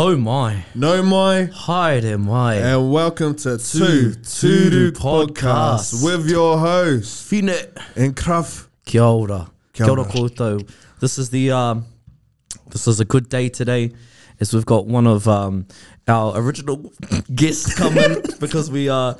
Oh my. No my, Hi there, my. and welcome to Two Two Podcast. With your host Finet and Kraf. Kia ora. Kia Kia ora ora. koutou. This is the um this is a good day today as we've got one of um our original guests coming because we uh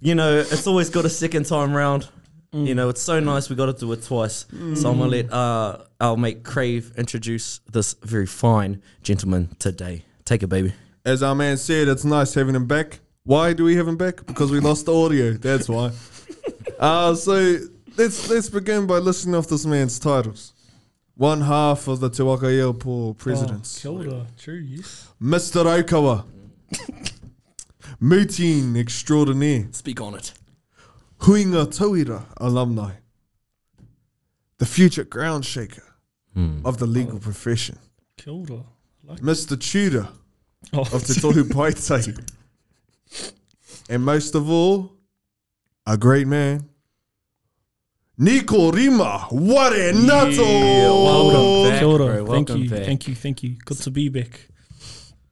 you know, it's always got a second time round. You know, it's so nice we got to do it twice. So I'm gonna let uh our mate Crave introduce this very fine gentleman today. Take it, baby. As our man said, it's nice having him back. Why do we have him back? Because we lost the audio. That's why. uh, so let's let's begin by listing off this man's titles. One half of the Te Waka Iaupo presidents. Oh, kia ora. True, yes. Mr. Okawa. Mutin extraordinaire. Speak on it. Huinga Tauira alumni. The future ground shaker hmm. of the legal profession. Kia ora. Like Mr. Tudor oh, of Te Tohu Paite. and most of all, a great man. Nikorima Ware Nuttall. welcome back. Kia ora. bro. Thank you. back. Thank you. Thank you. Good to be back.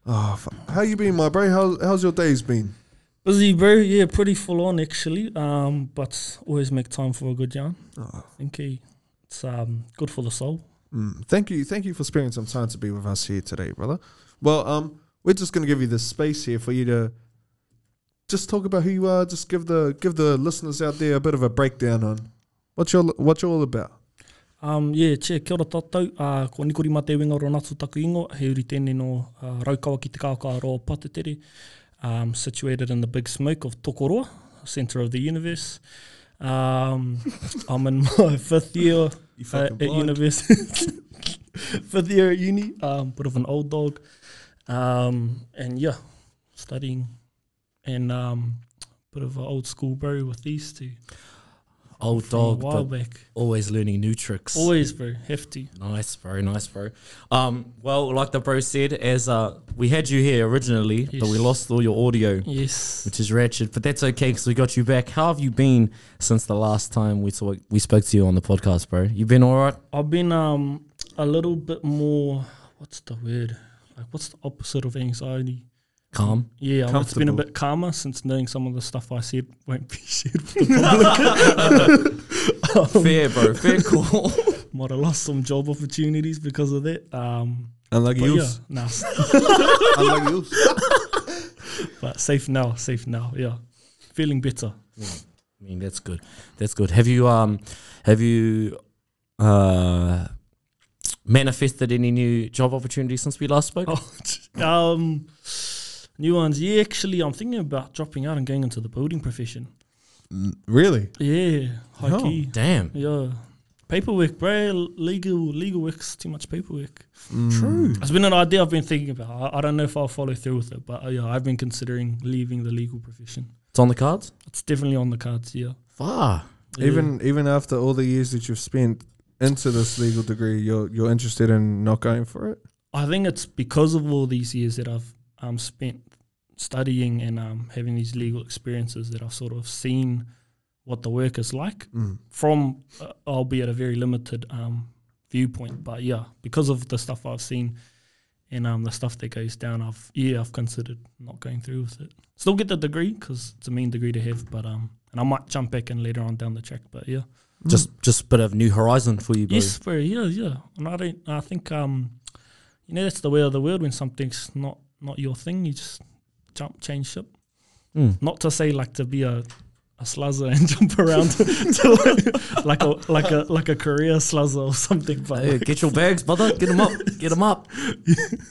Oh, fu- how you been, my bro? How, how's your days been? Busy, bro. Yeah, pretty full on actually. Um, but always make time for a good yarn. Oh, Thank you. It's um good for the soul. mm, thank you, thank you for sparing some time to be with us here today, brother. Well, um, we're just gonna give you this space here for you to just talk about who you are. Just give the give the listeners out there a bit of a breakdown on what you're what you're all about. Um, yeah, che, kia ora tātou. Uh, ko Nikori Mate Winga ro Natu Taku Ingo. He uri tēnei no uh, raukawa ki te kākā roa Patetere. Um, situated in the big smoke of Tokoroa, centre of the universe. Um, I'm in my fifth year uh, at university. fifth year at uni. Um, bit of an old dog. Um, and yeah, studying. And um, bit of an old school bro with these two. Old from dog, a while back. always learning new tricks. Always, bro. Hefty. Nice, bro. Nice, bro. Um, well, like the bro said, as uh, we had you here originally, but we lost all your audio, Yes. which is ratchet, But that's okay because we got you back. How have you been since the last time we saw we spoke to you on the podcast, bro? You've been all right? I've been um a little bit more. What's the word? Like, what's the opposite of anxiety? Calm. Yeah, I've- it's been a bit calmer since knowing some of the stuff I said won't be shared with the public. Fair, bro. Fair call. Might have lost some job opportunities because of that. Um, Unlike but you. yeah, nah, Unlike you. but safe now, safe now. Yeah, feeling better. I mean, that's good. That's good. Have you um, have you uh, manifested any new job opportunities since we last spoke? Oh, um, new ones. Yeah, actually, I'm thinking about dropping out and going into the building profession. Mm, Really? Yeah, high Oh. key. Damn. Yeah. Paperwork, bro. Legal legal work's too much paperwork. True. It's been an idea I've been thinking about. I, I don't know if I'll follow through with it, but uh, yeah, I've been considering leaving the legal profession. It's on the cards. It's definitely on the cards, yeah. Far. Yeah. Even even after all the years that you've spent into this legal degree, you're you're interested in not going for it. I think it's because of all these years that I've um, spent studying and um, having these legal experiences that I've sort of seen what the work is like Mm. from, uh, albeit a very limited um, viewpoint. But yeah, because of the stuff I've seen and um, the stuff that goes down, I've yeah, I've considered not going through with it. Still get the degree because it's a mean degree to have, but um, and I might jump back in later on down the track. But yeah, Just just a bit of new horizon for you, bro. yes, bro, yeah, yeah. And I don't, I think um, you know, that's the way of the world when something's not not your thing, you just jump, change ship. Mm. Not to say like to be a a sluzzer and jump around to like, like a like a like a career sluzzer or something. But Hey, like, get your bags, brother. Get them up. Get them up.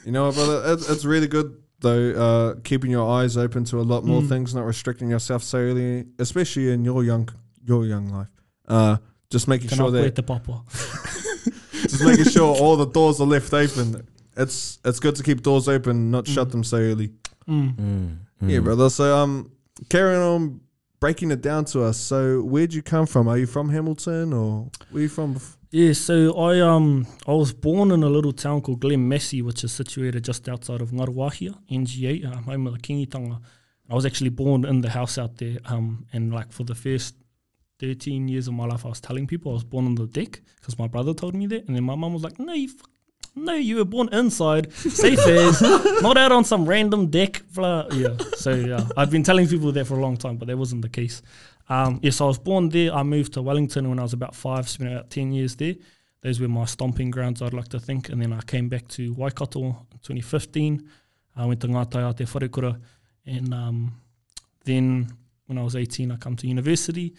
You know, brother, it, it's really good though. Uh, keeping your eyes open to a lot more Mm. things, not restricting yourself so early, especially in your young your young life. Uh, just making can sure I that wait the papa? just making sure all the doors are left open. It's it's good to keep doors open, not shut Mm. them so early. Mm. Mm, Yeah, mm. brother. So um, carrying on breaking it down to us. So where'd you come from? Are you from Hamilton or where you from? bef- Yeah, so I um I was born in a little town called Glen Massey, which is situated just outside of Ngaruawahia, NGA, um, home of the Kingitanga. I was actually born in the house out there, um, and like for the first 13 years of my life, I was telling people I was born on the deck because my brother told me that. And then my mum was like, no, you, fuck, no, you were born inside, safe as, not out on some random deck. Blah. Yeah. So yeah, I've been telling people that for a long time, but that wasn't the case. Um, yes, I was born there. I moved to Wellington when I was about five, spent about ten years there. Those were my stomping grounds, I'd like to think. And then I came back to Waikato in 2015. I went to Ngā Taiātea Wharekura. And um, then when I was 18, I come to university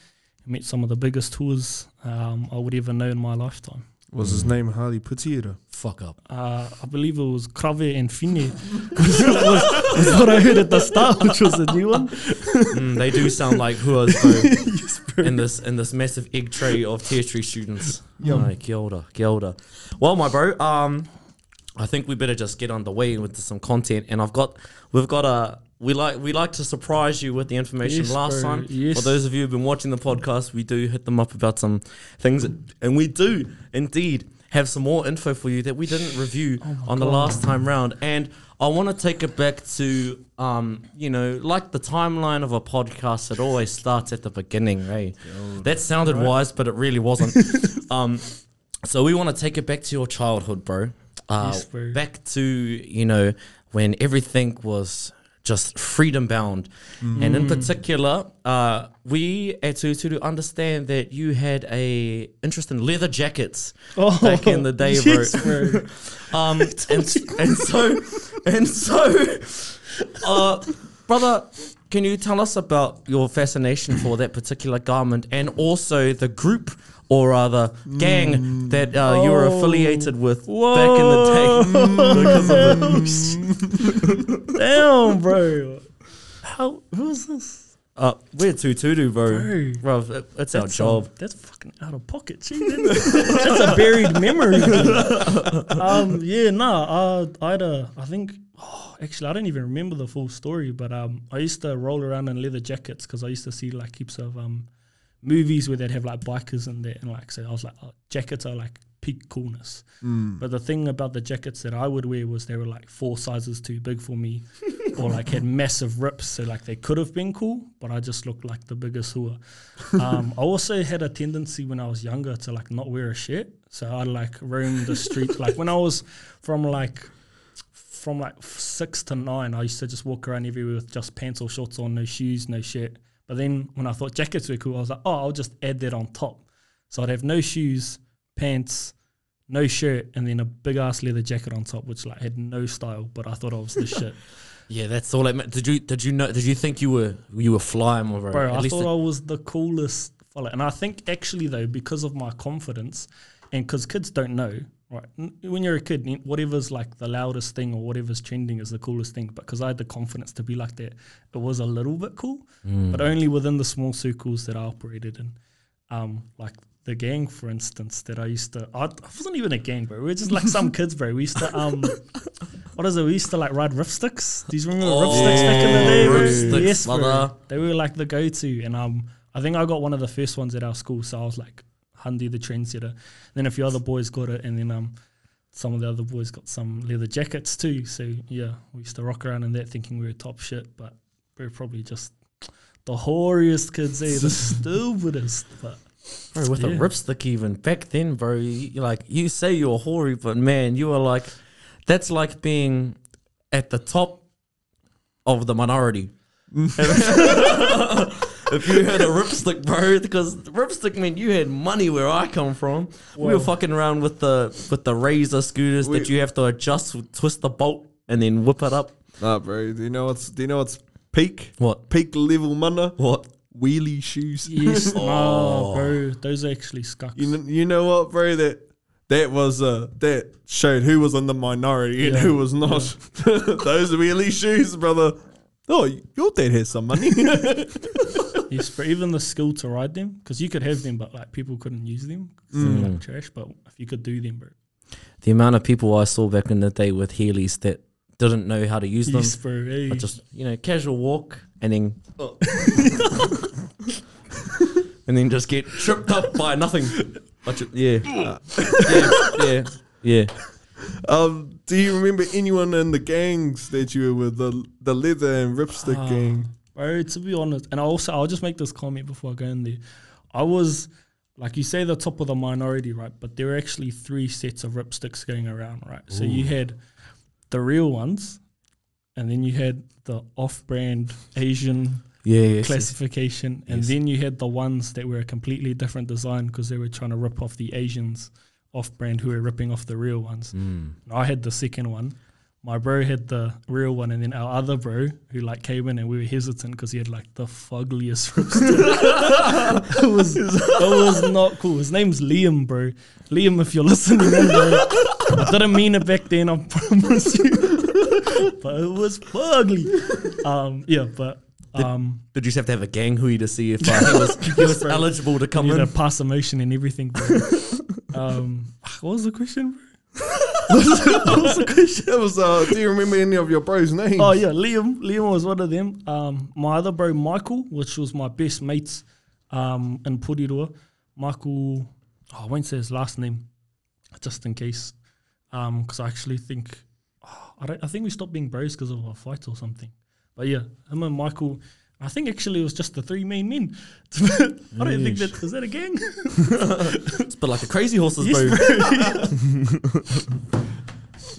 and met some of the biggest tours um, I would ever know in my lifetime. Was his name Harley Putiera? Fuck up. Uh, I believe it was Crave and Fine. was, was what I heard at the start, which was a new one. Mm, they do sound like whoas bro, in this in this massive egg tray of tertiary students. Yum. Aye, kia ora, kia ora. Well, my bro, um, I think we better just get underway with some content, and I've got we've got a. We like we like to surprise you with the information. Yes, Last bro, time, yes. for those of you who've been watching the podcast, we do hit them up about some things, and we do indeed have some more info for you that we didn't review on the last time round. And I want to take it back to, um, you know, like the timeline of a podcast. It always starts at the beginning, right? That sounded wise, but it really wasn't. um, so we want to take it back to your childhood, bro. Uh, Yes, bro. Back to you know when everything was just freedom bound, and Mm. in particular, uh, we at Tuturu understand that you had a interest in leather jackets Oh, back in the day, bro. yes, bro. Um, and, and so, and so, uh, brother, can you tell us about your fascination for that particular garment and also the group or rather gang that uh, you were Oh. affiliated with back in the day because of it? Damn, bro. How? Who's this? Uh, we're Tuturu, bro. Bro. Bro, it- it's our job. um, that's fucking out of pocket. Gee, that's, that's a buried memory. um, yeah, nah. Uh, I had a, I think. Oh, actually, I don't even remember the full story, but um, I used to roll around in leather jackets because I used to see like heaps of um, movies where they'd have like bikers in there, and like so I was like, oh, jackets are like peak coolness. But the thing about the jackets that I would wear was they were like four sizes too big for me, or like had massive rips, so like they could have been cool, but I just looked like the biggest hua. Um, I also had a tendency when I was younger to like not wear a shirt, so I'd like roam the street. like when I was from like from like six to nine, I used to just walk around everywhere with just pants or shorts on, no shoes, no shirt. But then when I thought jackets were cool, I was like, oh, I'll just add that on top. So I'd have no shoes, pants, no shirt, and then a big ass leather jacket on top, which like had no style, but I thought I was the shit. Yeah, that's all it meant. Did you did you know? Did you think you were you were flying, bro? Bro, At I least thought I was the coolest fella. And I think actually though, because of my confidence and because kids don't know, right? When you're a kid, whatever's like the loudest thing or whatever's trending is the coolest thing. But because I had the confidence to be like that, it was a little bit cool, Mm. but only within the small circles that I operated in. Um, like the gang, for instance, that I used to. I, I wasn't even a gang, bro. We were just like some kids, bro. We used to um, what is it? We used to like ride ripsticks. Do you remember ripsticks back in the day, bro? Oh, sticks, yes, bro. brother. They were like the go-to, and um, I think I got one of the first ones at our school, so I was like Hundy the trendsetter. Then a few other boys got it, and then um, some of the other boys got some leather jackets too. So yeah, we used to rock around in that, thinking we were top shit, but we are probably just the whoriest kids, eh? The stupidest, but. Bro, with a Yeah. ripstick even back then, bro. You, you like you say you're hoary, but man, you are like, that's like being at the top of the minority. if you had a ripstick, bro, because ripstick meant you had money where I come from. we were fucking around with the with the razor scooters that you have to adjust, twist the bolt, and then whip it up. Nah, bro. Do you know what's do you know what's peak? What? Peak level mana? What? Wheelie shoes. Yes, Oh. no, bro. Those are actually scucks. You know, you know what, bro? That that was uh that showed who was in the minority and who was not. Those wheelie shoes, brother. Oh, your dad has some money. yes, but even the skill to ride them, because you could have them, but like people couldn't use them. 'cause they Mm. were like trash. But if you could do them, bro. The amount of people I saw back in the day with Heelys that didn't know how to use them. Bro. I just you know casual walk and then oh. and then just get tripped up by nothing. I ju- yeah. yeah, yeah, yeah. um, do you remember anyone in the gangs that you were with the the leather and ripstick Ah. gang? Bro, to be honest, and I also I'll just make this comment before I go in there. I was like you say the top of the minority, right? But there were actually three sets of ripsticks going around, right? So you had the real ones, and then you had the off-brand Asian Yeah, yes, yes. classification, and Yes. then you had the ones that were a completely different design because they were trying to rip off the Asians off-brand who were ripping off the real ones. Mm. I had the second one. My bro had the real one, and then our other bro who like came in and we were hesitant because he had like the fuggliest rooster. it was it was not cool. His name's Liam, bro. Liam, if you're listening, in, bro, I didn't mean it back then. I promise you, but it was fugly. Um, yeah, but um, Did you just have to have a gang hui to see if uh, he was, he was Bro. eligible to come you in? know, pass a motion and everything. Bro. um, what was the question, bro? What was. Uh, do you remember any of your bros' names? Oh yeah, Liam. Liam was one of them. Um, my other bro Michael, which was my best mates, um, in Porirua. Michael, oh, I won't say his last name, just in case, um, because I actually think, oh, I I think we stopped being bros because of a fight or something. But yeah, him and Michael. I think actually it was just the three main men. I don't think that is that a gang. It's a bit like a crazy horses, Yes, bro.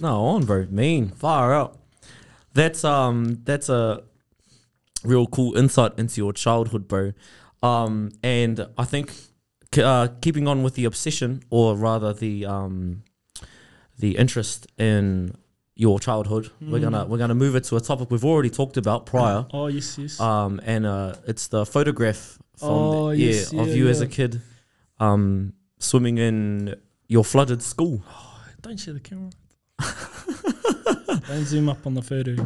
no, on, bro. Mean, far out. That's um, that's a real cool insight into your childhood, bro. Um, and I think uh, keeping on with the obsession, or rather the um, the interest in your childhood, we're gonna we're gonna move it to a topic we've already talked about prior. Oh yes, yes. um, and uh, it's the photograph from Oh, yeah yes, of yeah, you as a kid, um, swimming in your flooded school. Don't share the camera. Don't zoom up on the photo.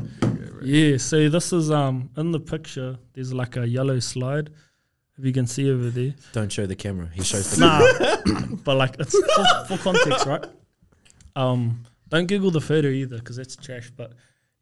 Yeah, so this is um in the picture. There's like a yellow slide, if you can see over there. Don't show the camera. He shows the camera. Nah, but like it's for, for context, right? Um, don't Google the photo either because that's trash. But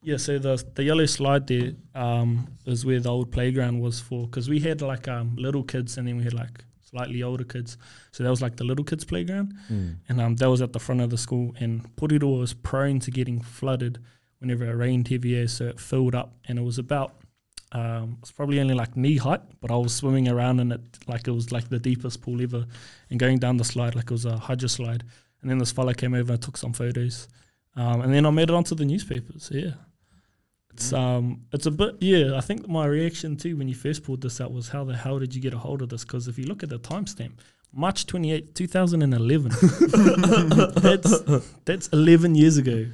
yeah, so the the yellow slide there um is where the old playground was for because we had like um little kids and then we had like slightly older kids. So that was like the little kids playground, Mm. and um that was at the front of the school. And Porirua was prone to getting flooded whenever it rained heavy, air, so it filled up, and it was about um, it's probably only like knee height, but I was swimming around in it like it was like the deepest pool ever, and going down the slide like it was a hydro slide. And then this fella came over and took some photos, um, and then I made it onto the newspapers. Yeah, it's um, it's a bit yeah. I think my reaction too when you first pulled this out was how the hell did you get a hold of this? Because if you look at the timestamp, March twenty eight, two thousand and eleven. that's that's eleven years ago.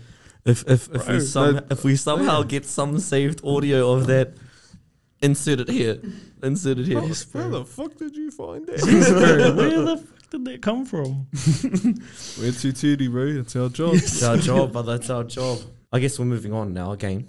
If if if we some, that- if we somehow get some saved audio of that, insert it here. Insert it here. Yes, Where the fuck did you find that? Yes, bro. Where the fuck did that come from? We're too titty, bro. It's our job. It's our job, but that's our job. I guess we're moving on now again.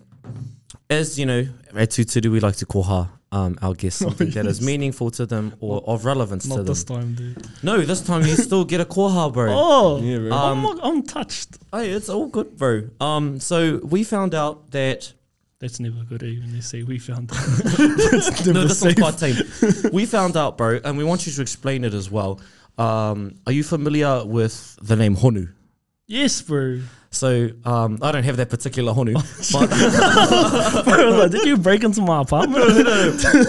As you know, at Tuturu, we like to call her um, our guest something that is yes. meaningful to them or of relevance to Not them. this time, dude. No, this time you still get a koha, bro. Oh, Yeah, bro. Um, I'm, I'm touched. Hey, it's all good, bro. Um, so we found out that That's never good, eh, when they say we found out. No, never this one's safe. quite tame. we found out, bro, and we want you to explain it as well. Um, are you familiar with the name Honu? Yes, bro. So um, I don't have that particular Honu, but, bro like, did you break into my apartment?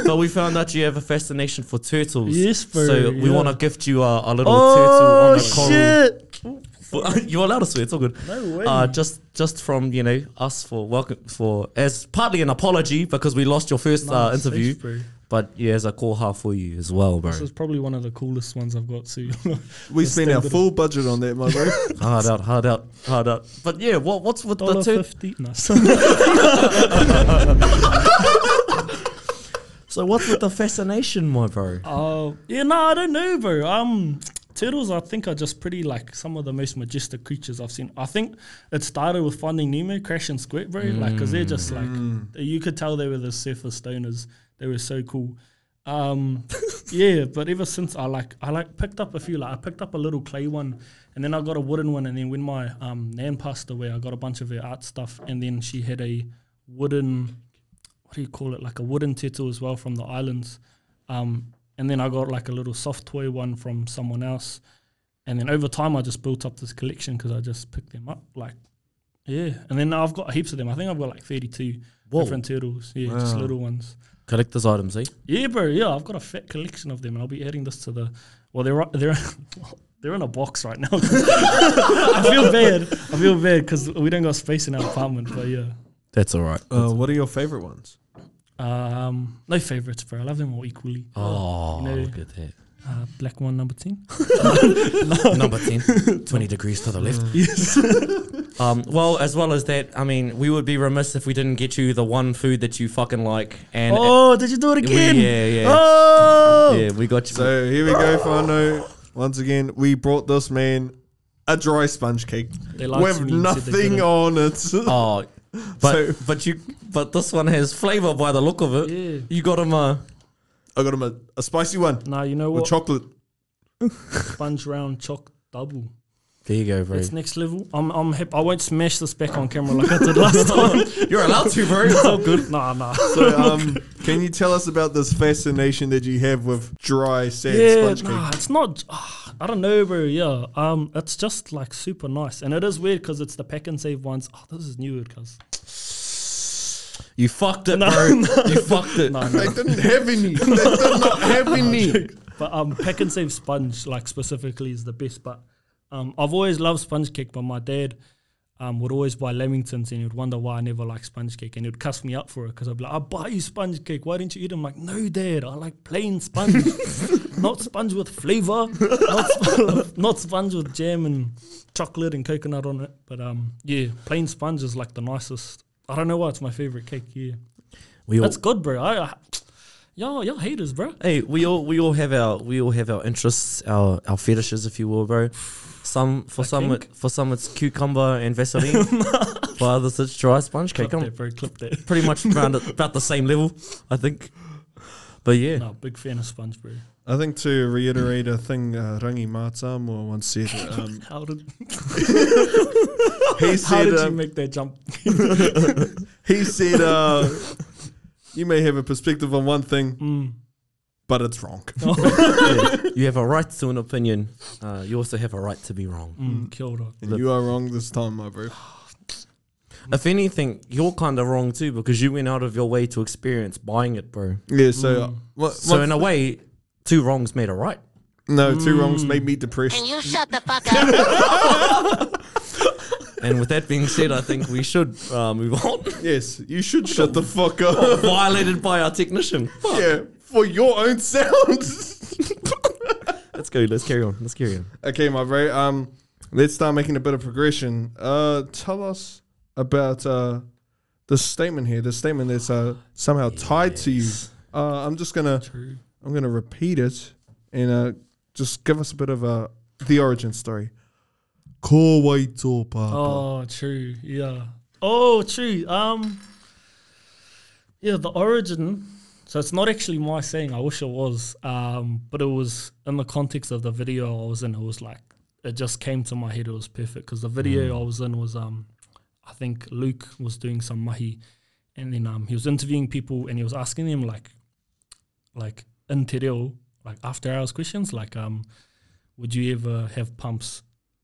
but we found out you have a fascination for turtles. Yes, bro. So we yeah. want to gift you a, a little turtle Oh, on a coral. shit. You're allowed to swear. It's all good. No way. Uh, just just from you know us for welcome for as partly an apology because we lost your first uh, safe, interview, bro. But yeah, as a koha for you as well, bro. This is probably one of the coolest ones I've got too. We spent our full budget on that, my bro. hard out, hard out, hard out. But yeah, what what's with the Dollar tur- fifty. No. So what's with the fascination, my bro? Oh yeah, no, I don't know, bro. Um, turtles, I think, are just pretty like some of the most majestic creatures I've seen. I think it started with Finding Nemo, Crush and Squirt, bro. Like, cause they're just like you could tell they were the surface stoners. They were so cool. Um, yeah, but ever since I like I like picked up a few. Like I picked up a little clay one, and then I got a wooden one. And then when my um nan passed away, I got a bunch of her art stuff. And then she had a wooden, what do you call it? Like a wooden turtle as well from the islands. Um, and then I got like a little soft toy one from someone else. And then over time, I just built up this collection because I just picked them up. Like, Yeah, and then I've got heaps of them. I think I've got like 32 Whoa. different turtles. Yeah, just little ones. Collector's items, eh? Yeah, bro. Yeah, I've got a fat collection of them, and I'll be adding this to the. Well, they're they're they're in a box right now. I feel bad. I feel bad because we don't got space in our apartment. But yeah, That's all right. Uh, what are your favorite ones? um, no favorites, bro. I love them all equally. Oh, You know- look at that. Uh, black one, number ten. Number 10, 20 degrees to the left. Yes. Um, well, as well as that, I mean, we would be remiss if we didn't get you the one food that you fucking like. And oh, did you do it we- again? yeah, yeah. Oh. yeah, we got you. So here we go, Fano. Once again, we brought this man a dry sponge cake They lied with me and said they nothing on it. oh, but So- but you but this one has flavor by the look of it. Yeah. You got him a I got him a, a spicy one Nah, you know with what? chocolate. Sponge round choc double. There you go, bro. It's next level. I'm I'm happy. I won't smash this back on camera like I did last time. You're allowed to, bro. It's all good. nah, nah. So, um, can you tell us about this fascination that you have with dry sand yeah, sponge cake? nah, it's not. ah, I don't know, bro. Yeah, um, it's just like super nice, and it is weird because it's the Pak'nSave ones. Oh, this is new, cause You fucked it, No, bro. no. You fucked it. no, no. They didn't have any. They did not have any. But um, Pak'nSave sponge like specifically is the best. But um, I've always loved sponge cake. But my dad um would always buy Lamingtons, and he would wonder why I never liked sponge cake, and he would cuss me up for it because I'd be like, "I buy you sponge cake. Why didn't you eat it?" I'm like, "No, dad. I like plain sponge, not sponge with flavor, not, sp- not sponge with jam and chocolate and coconut on it." But um, yeah, plain sponge is like the nicest. I don't know why it's my favorite cake. Yeah, We all, that's good, bro. I, I y'all y'all haters, bro. hey, we all we all have our we all have our interests, our our fetishes, if you will, bro. Some for I some it, for some it's cucumber and Vaseline. for others it's dry sponge cake. Clip I'm that, bro. Clip that. pretty much around about the same level, I think. But yeah, No, big fan of sponge, bro. I think to reiterate a thing uh, Rangi Mātāmua once said, um, How did he said, how said, did you um, make that jump? he said, uh, you may have a perspective on one thing, Mm. but it's wrong. yeah, you have a right to an opinion. Uh, you also have a right to be wrong. Mm, kia ora. And you are wrong this time, my bro. If anything, you're kind of wrong too because you went out of your way to experience buying it, bro. Yeah, so, uh, Mm. what, So in a way, two wrongs made a right. no, two wrongs Mm. made me depressed. Can you shut the fuck up? And with that being said, I think we should uh, move on. Yes, you should shut the fuck up. Violated by our technician. yeah, for your own sound. Let's go. Let's carry on. Let's carry on. okay, my bro. Um, let's start making a bit of progression. Uh, tell us about uh the statement here. The statement that's uh somehow tied to you. Uh, I'm just gonna True. I'm gonna repeat it and uh just give us a bit of a the origin story. Ko wai tō papa. Oh, true. Yeah. Oh, true. Um. Yeah, the origin. So it's not actually my saying. I wish it was. Um, but it was in the context of the video I was in. It was like it just came to my head. It was perfect because the video I was in was um, I think Luke was doing some mahi, and then um, he was interviewing people and he was asking them like, like in te reo, like after hours questions, like um, would you ever have pumps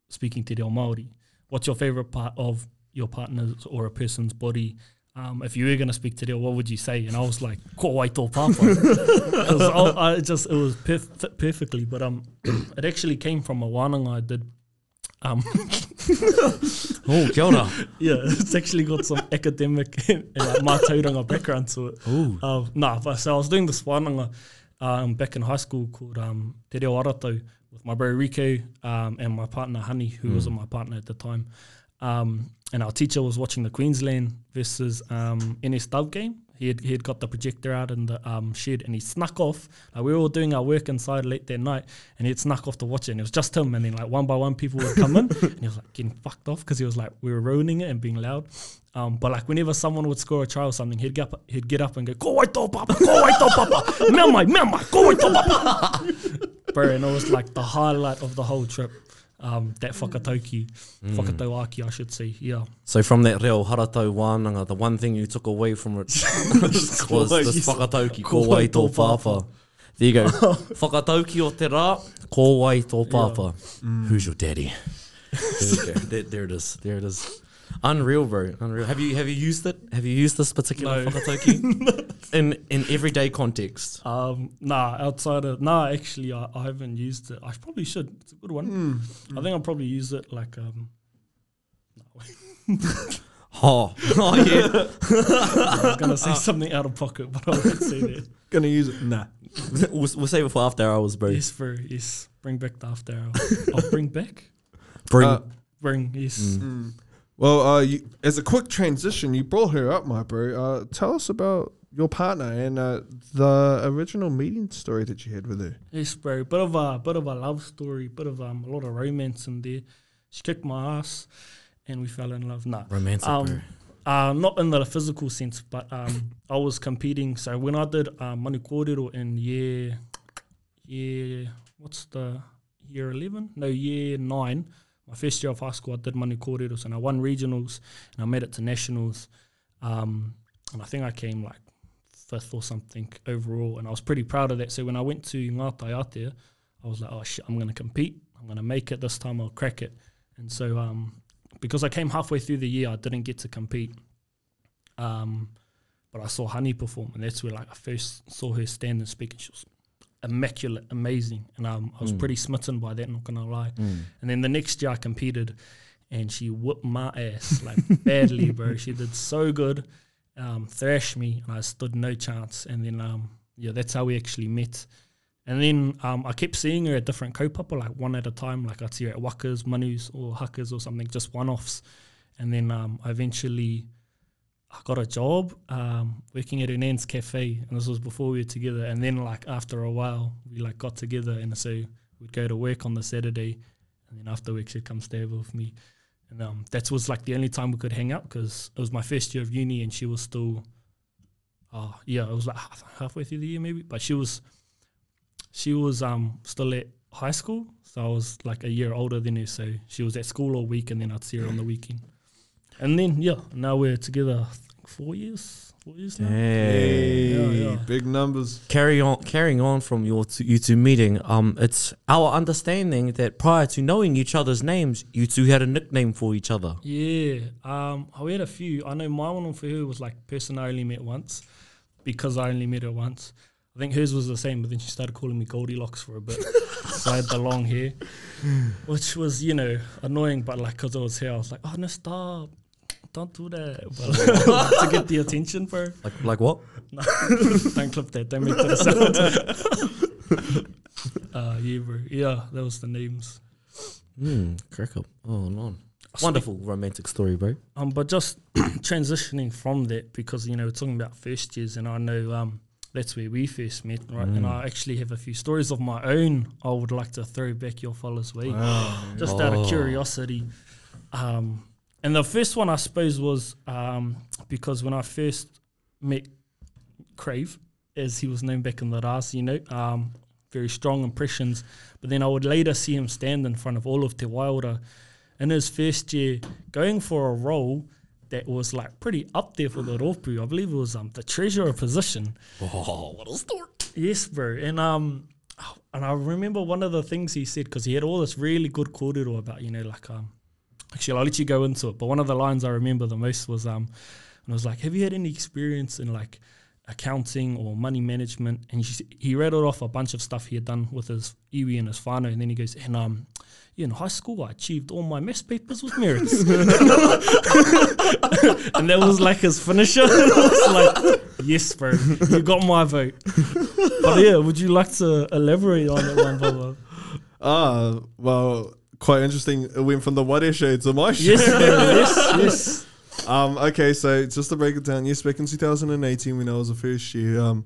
speaking te reo Māori? What's your favorite part of your partner's or a person's body? Um, if you were going to speak to reo, what would you say? And I was like, ko wai tō I, I just, it was perf- fit perfectly. But um, it actually came from a wānanga I did. Um, Oh, kia ora. yeah, it's actually got some academic and like mātauranga background to it. Oh. Uh, nah, but so I was doing this wānanga um, back in high school called um, Te Reo Aratau with my bro Rico um, and my partner Honey, who wasn't my partner at the time. Um, and our teacher was watching the Queensland versus um, NS Dove game. He had, he had got the projector out in the um, shed and he snuck off. Like we were all doing our work inside late that night and he had snuck off to watch it. And it was just him. And then like one by one people would come in and he was like getting fucked off because he was like, we were ruining it and being loud. Um, but like whenever someone would score a try or something, he'd get up, he'd get up and go, "Ko wai tō papa, ko wai tō papa, mea mai, mea mai, ko wai tō papa." Bro, and it was like the highlight of the whole trip. Um, that whakatauki, whakatauaki, I should say. Yeah, So from that reo haratau wānanga, the one thing you took away from it was this whakatauki, ko wai tō papa. There you go. whakatauki o te rā, ko wai tō papa. Who's your daddy? there, you go. there, there it is. There it is. Unreal, bro. Unreal. Have you have you used it? Have you used this particular No. whakatauki in in everyday context? Um, nah, outside of nah, actually, I, I haven't used it. I probably should. It's a good one. I think I'll probably use it like um. Oh, oh yeah. I was gonna say something out of pocket, but I won't say that. Gonna use it? Nah. we'll, we'll save it for after hours, bro. Yes, bro. Yes, bring back the after hour. I'll bring back. Bring. Uh, Bring yes. Well, uh, you, as a quick transition, you brought her up, my bro. Uh, tell us about your partner and uh, the original meeting story that you had with her. Yes, bro. Bit of a bit of a love story. Bit of um a lot of romance in there. She kicked my ass, and we fell in love. Nah, Romantic, bro. um, uh, not in the physical sense, but um, I was competing. So when I did um, Manu Kōrero in year, year, what's the year eleven? No, year nine. My first year of high school, I did Manu Kōreros and I won regionals and I made it to nationals. Um, and I think I came like fifth or something overall, and I was pretty proud of that. So when I went to Ngātai I was like, oh shit, I'm going to compete. I'm going to make it this time. I'll crack it. And so um, because I came halfway through the year, I didn't get to compete. Um, but I saw Honey perform, and that's where like I first saw her stand and speak, and she was immaculate, amazing, and um, I was pretty smitten by that. Not gonna lie. And then the next year I competed, and she whipped my ass like badly, bro. She did so good, um, thrashed me, and I stood no chance. And then um, yeah, that's how we actually met. And then um, I kept seeing her at different kaupapa, like one at a time. Like I'd see her at wakas, manus, or Huckers, or something, just one offs. And then um, I eventually I got a job um, working at Hernan's Cafe, and this was before we were together. And then like after a while, we like got together, and so we'd go to work on the Saturday, and then after work she'd come stay over with me. And um, that was like the only time we could hang out because it was my first year of uni, and she was still, uh, yeah, it was like half, halfway through the year maybe, but she was, she was um still at high school, so I was like a year older than her. So she was at school all week, and then I'd see her on the weekend. And then yeah, now we're together I four years, four years now. Hey. Yeah, yeah. Big numbers. Carry on, carrying on from your two, you two meeting. Um, it's our understanding that prior to knowing each other's names, you two had a nickname for each other. Yeah, um, I had a few. I know my one for her was like person I only met once because I only met her once. I think hers was the same, but then she started calling me Goldilocks for a bit. so I had the long hair, which was, you know, annoying, but like, because I was here, I was like, oh, no, stop. Don't do that. Like, to get the attention, bro. Like, like what? Don't clip that. Don't make that sound. uh, yeah, bro. Yeah, that was the names. Hmm, crack up. Oh, no. Wonderful romantic story, bro. Um, but just transitioning from that because you know we're talking about first years, and I know um that's where we first met, right? And I actually have a few stories of my own. I would like to throw back your fellas' way, just out of curiosity. Um, and the first one I suppose was um because when I first met Crave, as he was known back in the Ras, you know, um, very strong impressions. But then I would later see him stand in front of all of Te Waira in his first year, going for a role that was like pretty up there for the Ropu. I believe it was um the treasurer position. Oh, what a story. Yes, bro. And um, and I remember one of the things he said because he had all this really good kōrero about you know like um, actually I'll let you go into it. But one of the lines I remember the most was um, and I was like, have you had any experience in like accounting or money management? And he, he rattled off a bunch of stuff he had done with his iwi and his whānau, and then he goes, and um, in high school I achieved all my maths papers with merits. and that was like his finisher. I was like, yes, bro, you got my vote. But yeah, would you like to elaborate on that one, Bubba? Ah, well, quite interesting. It went from the Ware show to my show. Yes, yes, yes. Um, okay, so just to break it down, yes, back in 2018 when I was a first year, um,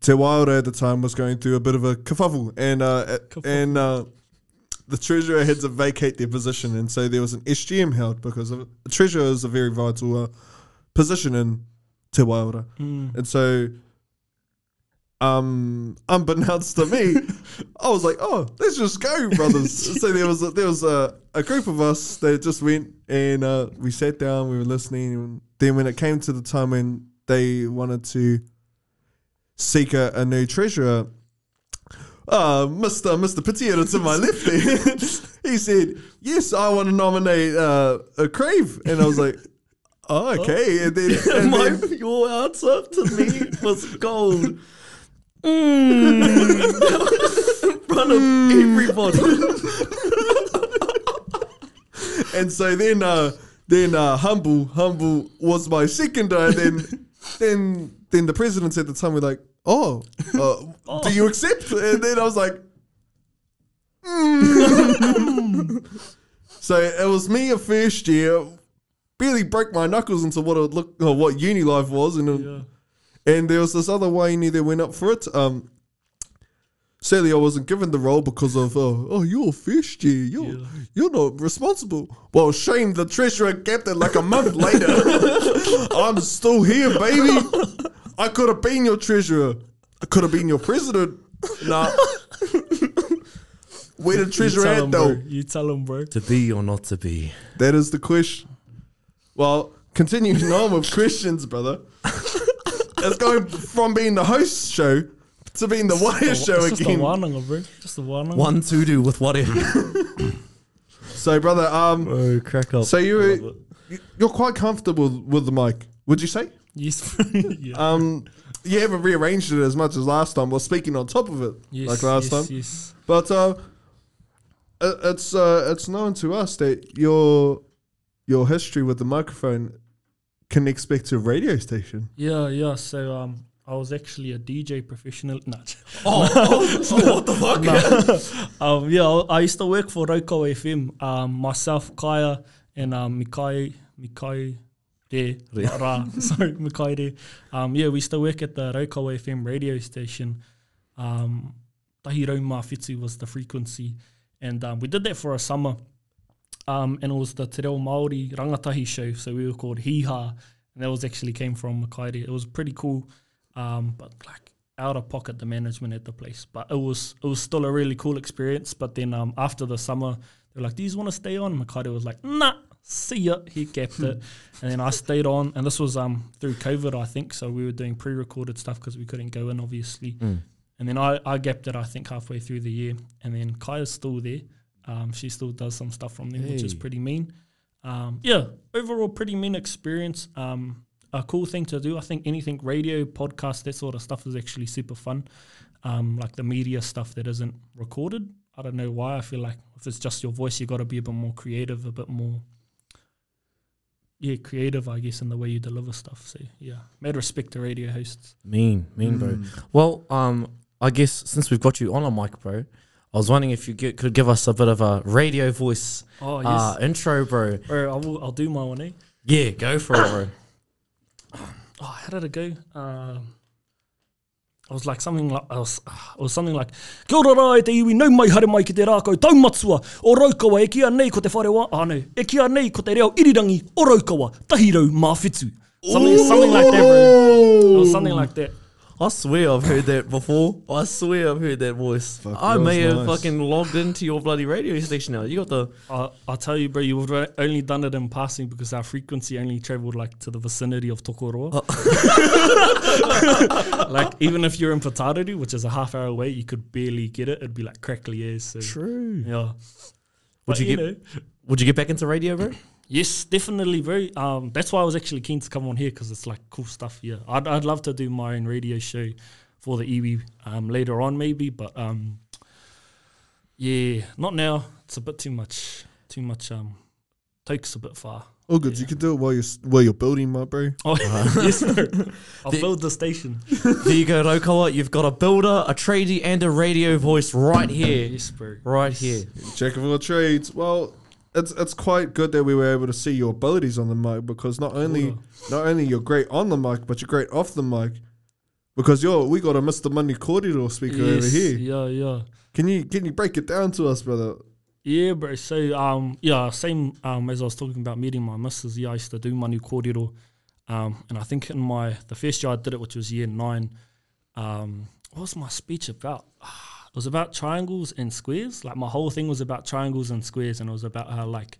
Te Waira at the time was going through a bit of a kerfuffle, and uh, Kerfuffle. and uh, the treasurer had to vacate their position, and so there was an SGM held because of, the treasurer is a very vital uh, position in Te Waira, and so. Um, unbeknownst to me, I was like, "Oh, let's just go, brothers." so there was a, there was a, a group of us that just went and uh, we sat down, we were listening. And then when it came to the time when they wanted to seek a, a new treasurer, uh, Mr. Mr. Petier to my left there, he said, "Yes, I want to nominate uh, a Crave," and I was like, "Oh, okay." And then, and My, then your answer to me was gold. Mm. In front of everybody. and so then uh, then uh, humble humble was my second, uh, and then then then the presidents at the time were like, "Oh, uh, do you accept?" And then I was like. "Mm." so it was me a first year, barely broke my knuckles into what it look, or what uni life was, and it- and there was this other Wayne that went up for it. Um, sadly, I wasn't given the role because of oh, oh you're first year, you're you're not responsible. Well, shame the treasurer kept it like a month later. I'm still here, baby. I could have been your treasurer. I could have been your president. Nah. Where the treasurer tell at him, though? bro. You tell him, bro. To be or not to be. That is the question. Well, continuing on with questions, brother. It's going from being the host show to being the wire It's show just a again. wānanga, bro. Just a wānanga. One to do with whatever. So, brother, um, oh, crack up. so you you're quite comfortable with the mic, would you say? Yes, bro. yeah. Um, you haven't rearranged it as much as last time. Well, speaking on top of it, yes, like last yes, time. Yes. But uh, it- it's uh, it's known to us that your your history with the microphone connects back to a radio station. Yeah, yeah. So um, I was actually a DJ professional. Nah. oh, oh, oh, what the fuck? um, yeah, I I used to work for Roko FM. Um, myself, Kaya, and um, Mikai, Mikai, there, Re. Ra, sorry, Mikai there. Um, yeah, we used to work at the Roko FM radio station. Um, Tahi Rauma was the frequency, and um, we did that for a summer. Um, and it was the Te Reo Māori Rangatahi show, so we were called Hiha, and that was actually came from Makaere. It was pretty cool, um, but like out of pocket the management at the place. But it was it was still a really cool experience. But then um, after the summer, they were like, "Do you want to stay on?" Makaere was like, "Nah, see ya." He kept it, and then I stayed on. And this was um through COVID, I think. So we were doing pre-recorded stuff because we couldn't go in, obviously. And then I, I gapped it, I think, halfway through the year. And then Kaya's still there. Um, she still does some stuff from them, which is pretty mean. Um, yeah, overall, pretty mean experience. Um, a cool thing to do. I think anything radio, podcast, that sort of stuff is actually super fun. Um, like the media stuff that isn't recorded. I don't know why. I feel like if it's just your voice, you got to be a bit more creative, a bit more, yeah, creative, I guess, in the way you deliver stuff. So, yeah, mad respect to radio hosts. Mean, mean, bro. Well, um, I guess since we've got you on a mic, bro, I was wondering if you gi- could give us a bit of a radio voice Oh, yes. uh, intro, bro. Bro, I will, I'll do my one, eh? Yeah, go for it, bro. oh, how did it go? Um, I was like something like I was, it was something like Kia ora rā e te iwi nau mai hare mai ki te rākau taumatua o raukawa e kia nei ko te whare wā ah, no, e kia nei ko te reo irirangi o raukawa tahirau mā whitu something, something like that bro it was something like that I swear I've heard that before. I swear I've heard that voice. Fuck, I that may was have nice. fucking logged into your bloody radio station now. You got the I, I'll tell you bro you would have only done it in passing because our frequency only travelled like to the vicinity of Tokoroa oh. like even if you're in Putaruru which is a half hour away you could barely get it it'd be like crackly as so true. yeah Would But, you you get- know Would you get back into radio, bro? Yes, definitely. Very. Um, that's why I was actually keen to come on here because it's like cool stuff. Yeah, I'd I'd love to do my own radio show for the iwi um, later on maybe, but um, yeah, not now. It's a bit too much. Too much. Um, takes a bit far. Oh, good. You can do it while you're while you're building, my bro. Oh yes, bro. I'll build the station. there you go, Raukawa. You've got a builder, a tradie, and a radio voice right here. Yes, bro. Right here. Jack of all trades. Well, it's it's quite good that we were able to see your abilities on the mic because not only not only you're great on the mic, but you're great off the mic. Because you're we got a Mr. Manu Kōrero speaker over here. Yeah, yeah. Can you can you break it down to us, brother? Yeah, bro. So, um, yeah, same um, as I was talking about meeting my missus. Yeah, I used to do manu kōrero. Um, and I think in my the first year I did it, which was year nine, um, what was my speech about? It was about triangles and squares. Like my whole thing was about triangles and squares, and it was about how like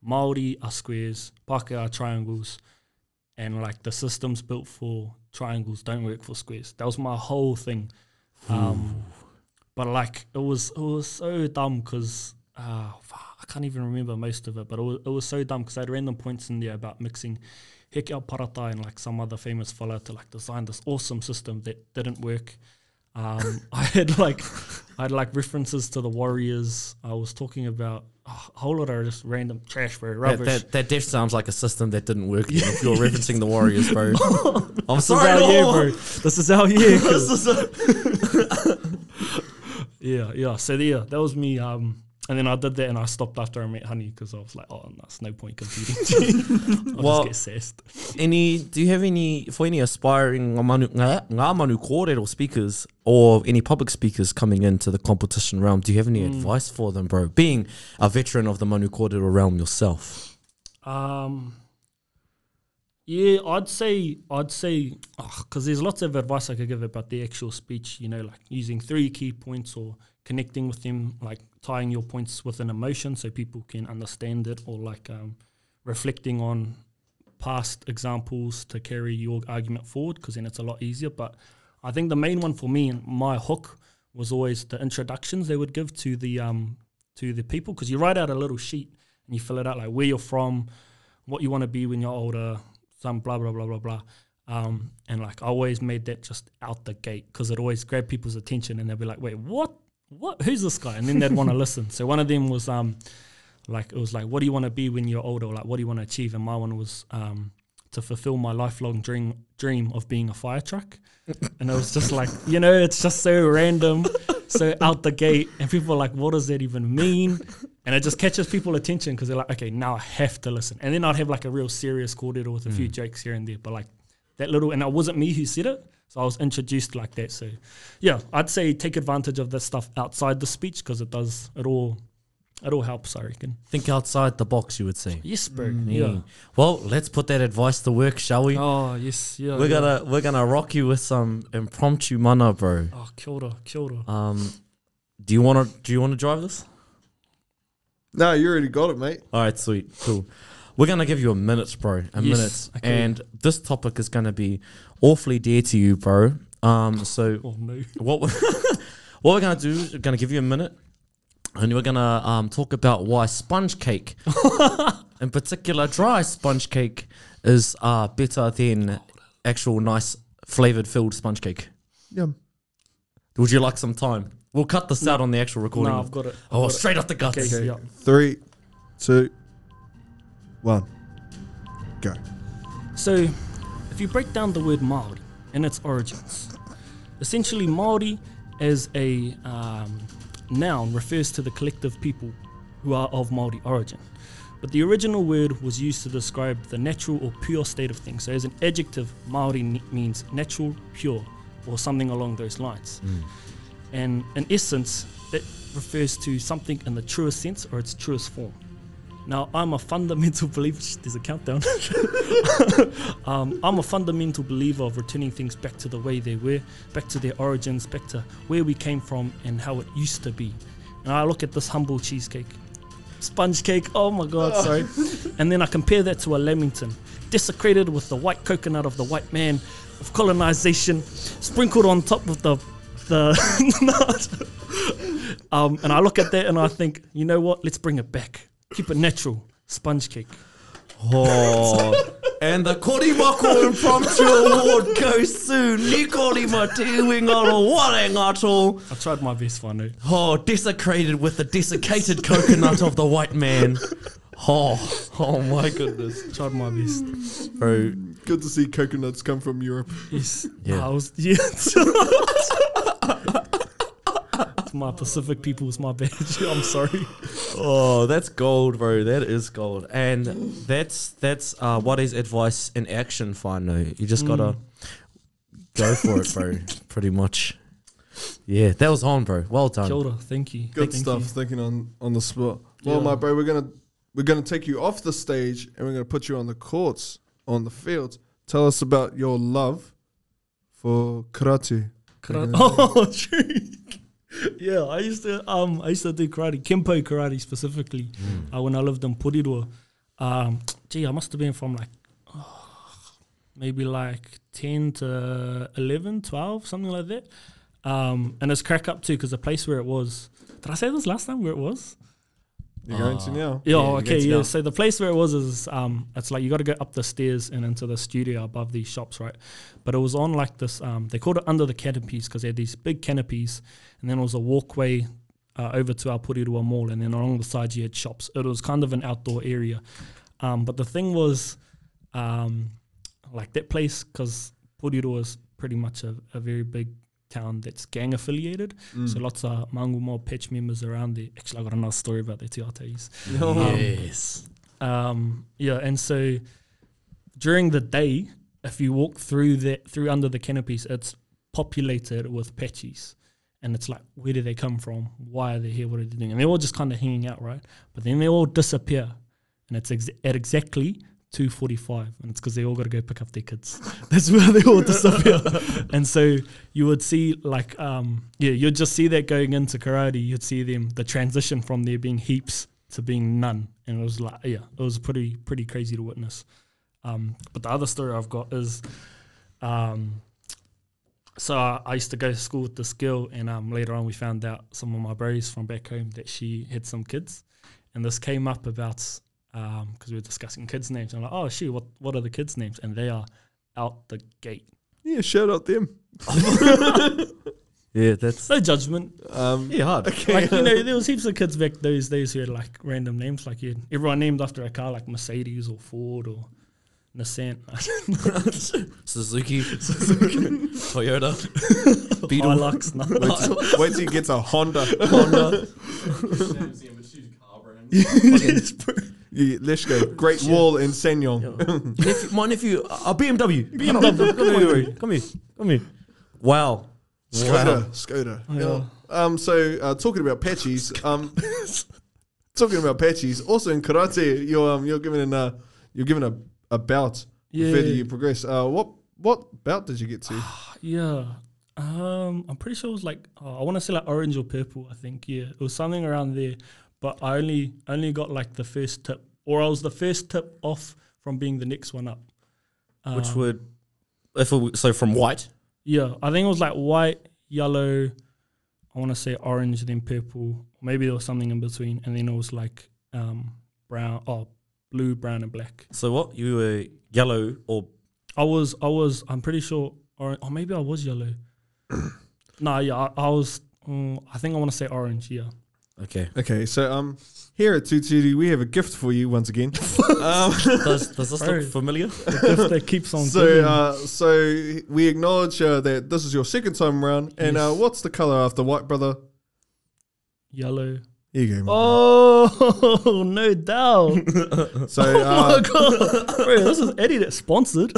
Maori are squares, Pākehā are triangles, and like the systems built for triangles don't work for squares. That was my whole thing. Um, but like it was it was so dumb because uh, I can't even remember most of it, but it was, it was so dumb because I had random points in there about mixing Hekia Parata and like some other famous fella to like design this awesome system that didn't work. Um, I had like I had like references to the Warriors. I was talking about oh, a whole lot of just random trash, bro, That, rubbish. that, that def sounds like a system that didn't work. then if you're referencing the Warriors, bro. I'm this sorry, is our year, bro. This is our year. This is a- Yeah, yeah. So yeah, that was me. Um, and then I did that, and I stopped after I met Honey because I was like, oh, that's no point competing. I'll Well- just get sassed. any? Do you have any for any aspiring ngā manu, kōrero speakers or any public speakers coming into the competition realm? Do you have any advice for them, bro? Being a veteran of the manu kōrero realm yourself. Um, yeah, I'd say I'd say because there's lots of advice I could give about the actual speech. You know, like using three key points or connecting with them, like tying your points with an emotion so people can understand it, or like um, reflecting on past examples to carry your argument forward because then it's a lot easier. But I think the main one for me and my hook was always the introductions they would give to the um to the people because you write out a little sheet and you fill it out like where you're from, what you want to be when you're older, some blah blah blah blah blah. Um, and like I always made that just out the gate because it always grabbed people's attention and they'd be like, "Wait, what? What? Who's this guy?" And then they'd want to listen. So one of them was um, like it was like, "What do you want to be when you're older?" Like, "What do you want to achieve?" And my one was um, to fulfill my lifelong dream dream of being a fire truck. and it was just like, you know, it's just so random, so out the gate, and people are like, "What does that even mean?" And it just catches people attention because they're like, "Okay, now I have to listen." And then I'd have like a real serious cordial with a few jokes here and there, but like that little, and it wasn't me who said it, so I was introduced like that. So, yeah, I'd say take advantage of that stuff outside the speech because it does it all. It all helps, I reckon. Think outside the box, you would say. Yes, bro. Yeah. Yeah. Well, let's put that advice to work, shall we? Oh yes, yeah. we're yeah. gonna we're gonna rock you with some impromptu mana, bro. Oh, kia ora, kia ora. Um, do you wanna do you wanna drive this? No, you already got it, mate. All right, sweet, cool. We're gonna give you a minute, bro. A Yes, minute, okay. and this topic is gonna be awfully dear to you, bro. Um, so Oh no. what we what we're gonna do is we're gonna give you a minute, and we're gonna um talk about why sponge cake, in particular dry sponge cake, is uh better than actual nice flavored filled sponge cake. Yeah. Would you like some time? We'll cut this out on the actual recording. No, I've got it. I've oh, got it. straight off the guts. Okay, Okay. yeah. Three, two, one, go. So, if you break down the word Maori and its origins, essentially Maori as a um, noun refers to the collective people who are of Maori origin. But the original word was used to describe the natural or pure state of things. So, as an adjective, Maori means natural, pure, or something along those lines. And in essence, that refers to something in the truest sense or its truest form. Now, I'm a fundamental believer. There's a countdown. um, I'm a fundamental believer of returning things back to the way they were, back to their origins, back to where we came from and how it used to be. And I look at this humble cheesecake, sponge cake. Oh my God, sorry. and then I compare that to a lamington, desecrated with the white coconut of the white man of colonization, sprinkled on top of the the nut. Um, and I look at that and I think, you know what? Let's bring it back. Keep it natural. Sponge cake. Oh, and the Korimako Impromptu Award goes to Nikorima Te Wingaro Warengato. I tried my best, Whanu. Oh, desecrated with the desiccated coconut of the white man. Oh, oh my goodness. Tried my best. Bro, Good to see coconuts come from Europe. Yes. Yeah. I was, yeah. It's my Pacific people's my badge. I'm sorry. oh, that's gold, bro. That is gold. And that's that's uh, what is advice in action, Fino. You just gotta go for it, bro. Pretty much. Yeah, that was on, bro. Well done. Kia ora. Thank you. Good Thank stuff. you. Thinking on on the spot. Well, Yeah. my bro, we're gonna we're gonna take you off the stage and we're gonna put you on the courts, on the fields. Tell us about your love for karate. Karate. Oh, true. Yeah, I used to um I used to do karate, kempo karate specifically, uh, when I lived in Porirua. Um, gee, I must have been from like oh, maybe like ten to 11, 12, something like that. Um, and it's crack up too because the place where it was. Did I say this last time? Where it was? You're going to now. Yeah, Yeah, okay, yeah. go. So the place where it was is um it's like you gotta go up the stairs and into the studio above these shops, right? But it was on like this um they called it under the canopies because they had these big canopies and then it was a walkway uh, over to our Porirua Mall and then along the sides you had shops. It was kind of an outdoor area. Um but the thing was um like that place because Porirua is pretty much a, a very big town that's gang affiliated. So mm. lots of Mangu Mob patch members around there. Actually I got another story about the Te Atais. Mm. Um, yes. Um, yeah, and so during the day, if you walk through the through under the canopies, it's populated with patchies. And it's like, where do they come from? Why are they here? What are they doing? And they're all just kind of hanging out, right? But then they all disappear. And it's ex- at exactly 2.45. And it's because they all got to go pick up their kids. That's where they all disappear. and so you would see, like, um, yeah, you'd just see that going into karate. You'd see them, the transition from there being heaps to being none. And it was like, yeah, it was pretty, pretty crazy to witness. Um, but the other story I've got is, um, so I, I used to go to school with this girl, and um, later on we found out some of my bros from back home that she had some kids, and this came up about because we were discussing kids' names. I'm like, oh shoot, what what are the kids' names? And they are out the gate. Yeah, shout out them. Yeah, that's No judgment. Um, yeah hard. Like you know, there was heaps of kids back those days who had like random names, like you everyone named after a car, like Mercedes or Ford or Nissan. Suzuki, Toyota, Beetle. Hilux, no. wait, till, wait till he gets a Honda. Honda. Yeah, let's go. Great Wall in SsangYong. nephew, my nephew, a BMW. BMW. Come here, come here, come here. Wow. Skoda. Skoda. Yeah. Um, so uh, talking about patches, um, talking about patches. Also in karate, you're um, you're given an uh, you're given a, a bout. The Yeah. further you progress, uh, what what bout did you get to? Yeah. Um, I'm pretty sure it was like oh, I want to say like orange or purple. I think yeah, it was something around there. But I only only got like the first tip, or I was the first tip off from being the next one up. Which Um, would, if it, so from white. yeah, I think it was like white, yellow. I want to say orange, then purple. Maybe there was something in between, and then it was like um, brown, oh, blue, brown, and black. So what? You were yellow or I was, I was, I'm pretty sure, or, or maybe I was yellow. nah, yeah, I, I was. mm, I think I want to say orange. Yeah. Okay? Okay, so um, here at Tuturu, we have a gift for you once again. um, Does does this look familiar? The gift that keeps on so giving. uh, so we acknowledge uh, that this is your second time around, and uh, what's the color after white, brother? Yellow. Here you go. man. Oh, no doubt. So oh uh, my god, bro, this is Eddie that sponsored.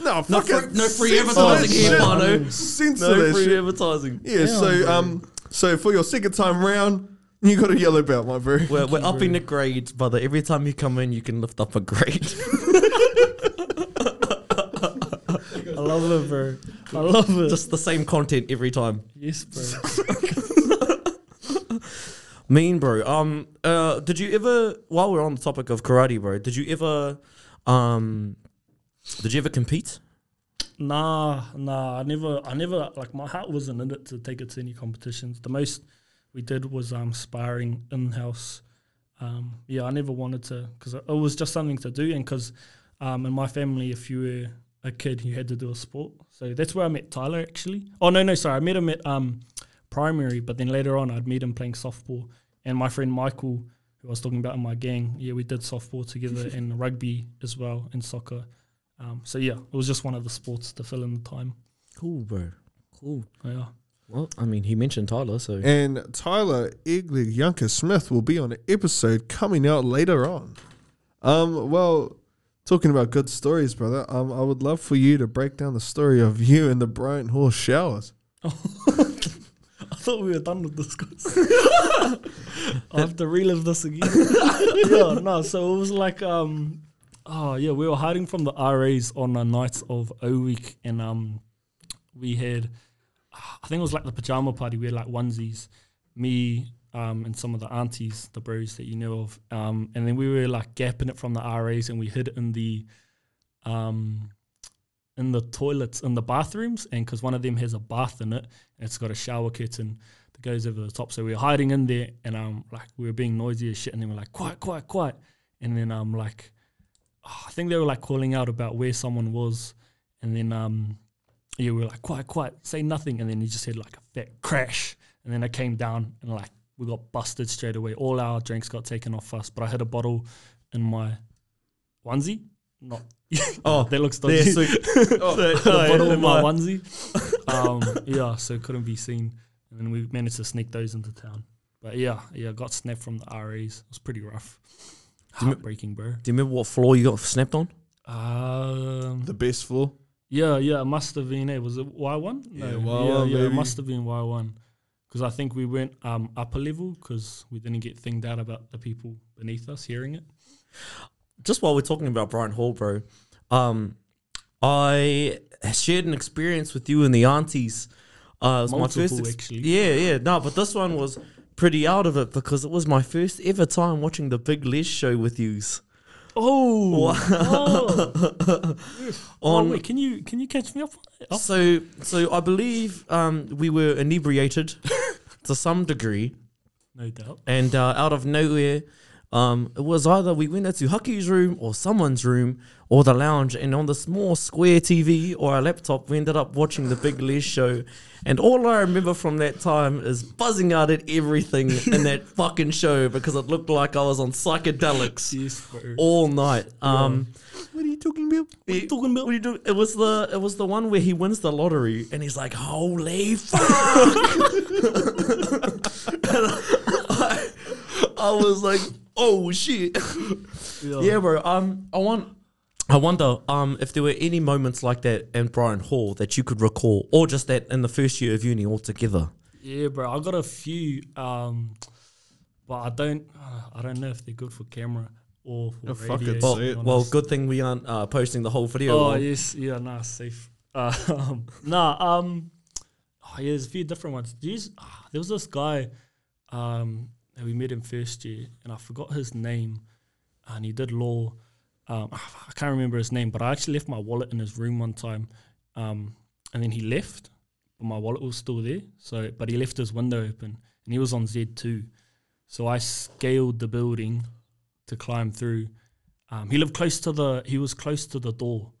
no, No fuck free, no free advertising that here, shit. Pano. Censor No free shit. advertising. Yeah, Damn, so bro. um, so for your second time round, you got a yellow belt, my bro. We're, we're upping the grades, brother. Every time you come in, you can lift up a grade. I love it, bro. I love it. Just the same content every time. yes, bro. Mean, bro. Um, uh, did you ever? While we're on the topic of karate, bro, did you ever, um, did you ever compete? Nah, nah. I never, I never. Like my heart wasn't in it to take it to any competitions. The most we did was um sparring in house. Um, yeah, I never wanted to because it was just something to do, and because um in my family, if you were a kid, you had to do a sport. So that's where I met Tyler actually. Oh no, no, sorry, I met him at um primary, but then later on I'd meet him playing softball, and my friend Michael, who I was talking about in my gang, yeah, we did softball together and rugby as well and soccer. Um, so yeah, it was just one of the sports to fill in the time. Cool, bro. Cool. Yeah. Well, I mean, he mentioned Tyler, so And Tyler Eglig Yunker Smith will be on an episode coming out later on. Um, well, talking about good stories, brother. Um, I would love for you to break down the story of you and the Bryant Horse showers. I thought we were done with this. guys. I have to relive this again. yeah, no. So it was like, um, oh yeah, we were hiding from the RAs on the nights of O week, and um, we had, I think it was like the pajama party. We had like onesies, me, um, and some of the aunties, the bros that you know of, um, and then we were like gapping it from the RAs, and we hid in the, um, in the toilets in the bathrooms, and because one of them has a bath in it, and it's got a shower curtain. The goes over the top. So we were hiding in there, and um, like we were being noisy as shit, and then we're like, quiet, quiet, quiet, and then um, like, oh, I think they were like calling out about where someone was, and then um, yeah, we were like, quiet, quiet, say nothing, and then he just said like a fat crash, and then I came down, and like we got busted straight away. All our drinks got taken off us, but I had a bottle in my onesie, not. Oh, that looks there, dodgy. so- the Oh, bottle yeah, in my my- onesie. Um, yeah, so it couldn't be seen, and then we managed to sneak those into town. But yeah, yeah, got snapped from the RAs. It was pretty rough, Do you heartbreaking, bro. Do you remember what floor you got snapped on? Um, The best floor. Yeah, yeah, it must have been. It was it Y one? Yeah, yeah, Y1, yeah, it must have been Y one. Because I think we went um, upper level because we didn't get thinged out about the people beneath us hearing it. just while we're talking about Bryant Hall, bro, um, I shared an experience with you and the aunties. Uh, it was my first, ex- actually. yeah, yeah, no, but this one was pretty out of it because it was my first ever time watching the Big Les show with yous. Oh, oh. oh On- wait, can you can you catch me up? Oh, So, so I believe um, we were inebriated to some degree, no doubt. and uh, out of nowhere, um, it was either we went into Hucky's room or someone's room or the lounge, and on the small square TV or our laptop, we ended up watching the Big Les show. And all I remember from that time is buzzing out at everything in that fucking show because it looked like I was on psychedelics Yes, all night. Um, What are you talking about? what are you talking about? What are you doing? It was the it was the one where he wins the lottery and he's like, "Holy fuck!" And I, I was like, "Oh shit!" Yeah, bro. Um, I want. I wonder um if there were any moments like that in Bryant Hall that you could recall, or just that in the first year of uni altogether. Yeah, bro. I got a few, um, but I don't. Uh, I don't know if they're good for camera or for Oh, fuck radio. it, Well, well, good thing we aren't uh, posting the whole video. Oh Well, yes, yeah, nah, safe. Uh, um, nah, um, oh, yeah, there's a few different ones. These, ah, there was this guy, um, that we met him first year, and I forgot his name, and he did law. Um, I can't remember his name, but I actually left my wallet in his room one time, um, and then he left, but my wallet was still there. So, but he left his window open, and he was on Z two, so I scaled the building to climb through. Um, he lived close to the. He was close to the door.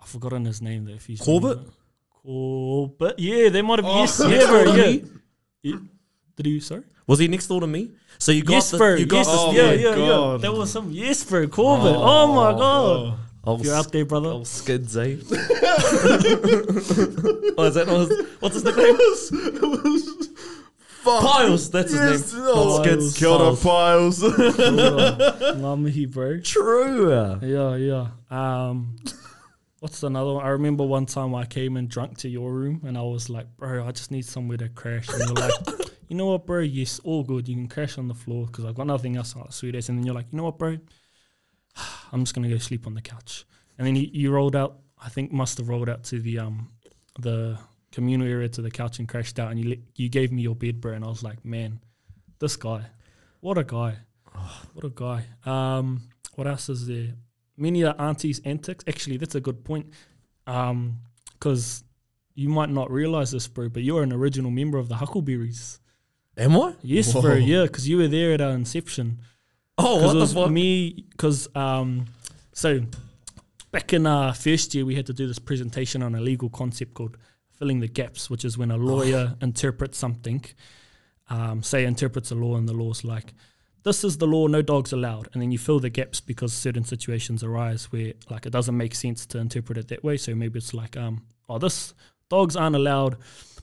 I've forgotten his name though. If he's Corbett? Corbett. Yeah, they might have. Oh, yes, yeah, bro. Yeah. Me? Did you? Sorry. Was he next door to me? So you got yes, the, bro. you got yes, the Oh yeah, my yeah, yeah. God. There was some. Yes, bro. Corbett. Oh, my god. Oh, If you're out there, brother. Oh, skids, eh? oh, is that not his, what's his nickname? Piles, that's Yes, his name. oh, Not skids. Kia ora, Piles. Piles. Ngamihi, bro. True. Yeah, yeah. Um, what's another one? I remember one time I came in drunk to your room and I was like, bro, I just need somewhere to crash. And you're like, you know what, bro? Yes, all good. You can crash on the floor because I've got nothing else like sweet ass. And then you're like, you know what, bro? I'm just gonna go sleep on the couch. And then you, you rolled out. I think must have rolled out to the um the communal area to the couch and crashed out. And you you gave me your bed, bro. And I was like, man, this guy, what a guy, what a guy. Um, what else is there? Many of aunties' antics. Actually, that's a good point. Um, because you might not realize this, bro, but you're an original member of the Huckleberries. Am I? Yes, Whoa. bro. Yeah, because you were there at our inception. Oh, what it the fuck? me. Because um, so back in our first year, we had to do this presentation on a legal concept called filling the gaps, which is when a lawyer interprets something. Um, say interprets a law, and the law's like, "This is the law, no dogs allowed," and then you fill the gaps because certain situations arise where like it doesn't make sense to interpret it that way. So maybe it's like, um, "Oh, this dogs aren't allowed."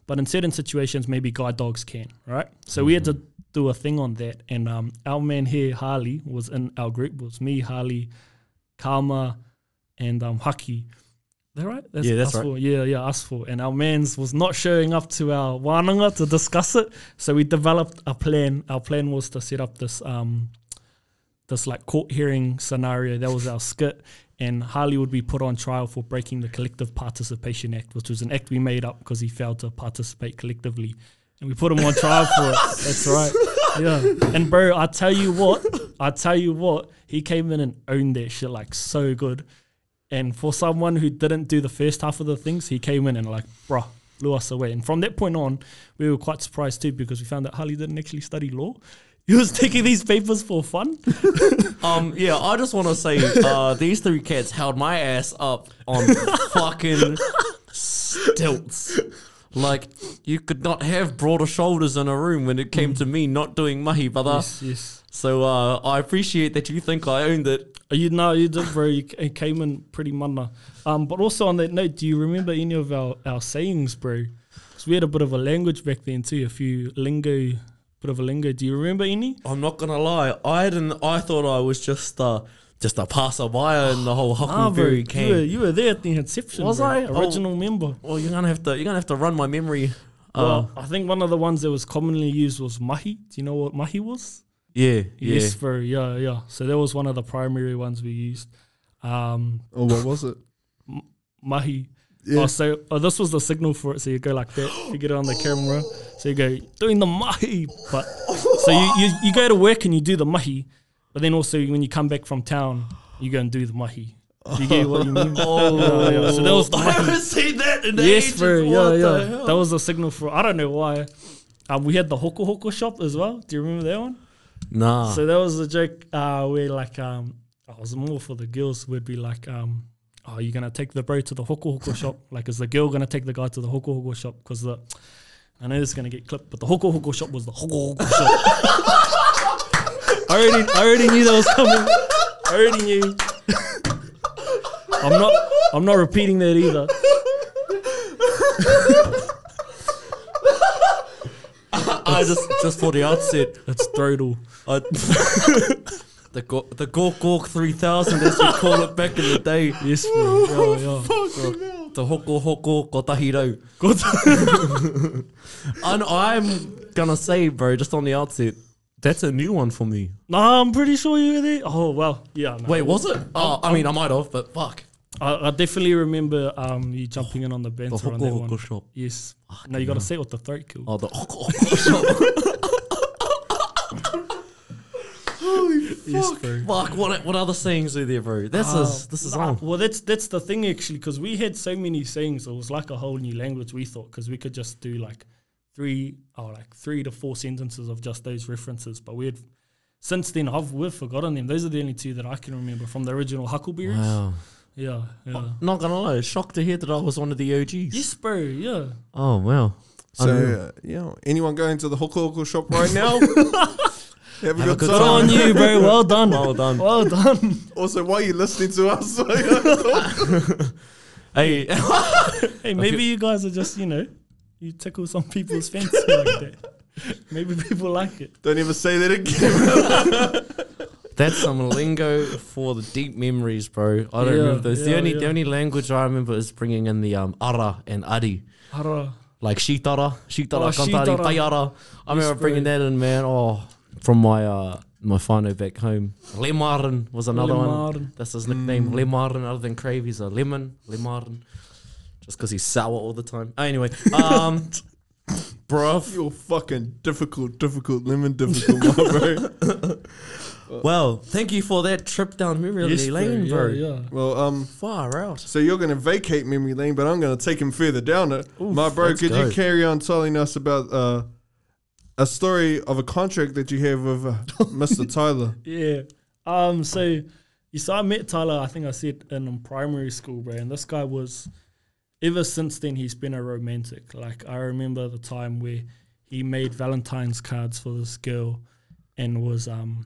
But in certain situations, maybe guide dogs can, right? So we had to do a thing on that, and um, our man here, Harley, was in our group. Was me, Harley, Karma, and um, Haki. That right? Yeah, that's us right. Four. Yeah, yeah, us four. And our man's was not showing up to our wānanga to discuss it. So we developed a plan. Our plan was to set up this um, this like court hearing scenario. That was our skit. And Harley would be put on trial for breaking the Collective Participation Act, which was an act we made up because he failed to participate collectively. And we put him on trial for it. That's right. Yeah. And bro, I tell you what, I tell you what, he came in and owned that shit like so good. And for someone who didn't do the first half of the things, he came in and like, bruh, blew us away. And from that point on, we were quite surprised too because we found that Harley didn't actually study law. He was taking these papers for fun. Um, yeah, I just want to say, uh, these three cats held my ass up on fucking stilts. Like, you could not have broader shoulders in a room when it came to me not doing mahi, brother. yes, yes. So, uh, I appreciate that you think I owned it. You know, you did, bro. You came in pretty mana. Um, but also on that note, do you remember any of our, our sayings, bro? 'Cause we had a bit of a language back then too, a few lingo, bit of a lingo. Do you remember any? I'm not gonna lie, I didn't. I thought I was just uh, just a passerby in the whole Ah, bro, Huckleberry you were, camp. you were there at the inception. Was bro. I? Oh. Original member. Well, you're gonna have to. You're gonna have to run my memory. Uh, Well, I think one of the ones that was commonly used was mahi. Do you know what mahi was? yeah, yeah. Yes, bro. Yeah, yeah. So that was one of the primary ones we used. Um, Oh, what was it? mahi. Yeah. Oh, so oh, this was the signal for it. So you go like that. You get it on the camera. So you go doing the mahi. But so you, you you go to work and you do the mahi, but then also when you come back from town, you go and do the mahi. Do you get what you mean? Oh, Yeah, yeah. So that was the I mahi. haven't seen that in Yes, ages. bro. What Yeah, the yeah. hell? That was a signal for. I don't know why. Um, we had the hoko hoko shop as well. Do you remember that one? Nah. So that was a joke uh, where like um, I was more for the girls. Would be like um, oh, you're gonna take the bro to the hoko hoko shop. Like, is the girl gonna take the guy to the hoko hoko shop? Because the I know this is gonna get clipped, but the hoko hoko shop was the hoko hoko shop. I already, I already knew that was coming. I already knew. I'm not, I'm not repeating that either. I just just for the outset, It's throttle. I, the Go- the Gork Gork 3000 as we call it back in the day. Yes, bro. Yeah, yeah. The hoko hoko kotahiro. Good. And I'm gonna say, bro, just on the outset, that's a new one for me. No, I'm pretty sure you were there. Oh well, yeah. No. Wait, was it? Oh, I mean, I might have, but fuck. I, I definitely remember um you jumping in on the The banter on hoko that hoko one. shop. Yes. no, you got to say it with the throat kill. Oh, the hoko hoko shop. yes, bro. Fuck, what what other sayings are there, bro? This is this is Nah, on. well, that's that's the thing actually, because we had so many sayings. It was like a whole new language. We thought because we could just do like three or like three to four sentences of just those references. But we had since then I've we've forgotten them. Those are the only two that I can remember from the original Huckleberries. Wow. Yeah, yeah. Not gonna lie, shocked to hear that I was one of the OGs. Yes, bro. Yeah. Oh wow. So, Unreal. uh, you know, anyone going to the hoko hoko shop right now? Have a Have good good Good time. on you, bro. Well done. Well done. Well done. Also, why are you listening to us? Hey, Hey, maybe you guys are just, you know, you tickle some people's fancy like that. Maybe people like it. Don't ever say that again. that's some lingo for the deep memories, bro. I don't Yeah, remember those. the yeah, only yeah. the only language I remember is bringing in the um ara and ari. Hara. like shitara, shitara, Oh, kantari, shitara. tayara. I remember bringing that in, man. Oh, from my uh my whānau back home. Lemarin was another one. That's his nickname. Lemarin, other than Crave, he's a lemon. Lemarin. Just because he's sour all the time. Anyway, um, bruv. You're fucking difficult, difficult, lemon difficult, my bro. Well, thank you for that trip down memory Yes, lane, bro. Yeah, yeah. Well, um, Far out. so you're going to vacate memory lane, but I'm going to take him further down it. my bro, could go. you carry on telling us about uh, a story of a contract that you have with uh, Mr. Tyler? Yeah. Um. So you saw I met Tyler. I think I said in primary school, bro. And this guy was. Ever since then, he's been a romantic. Like I remember the time where he made Valentine's cards for this girl, and was um,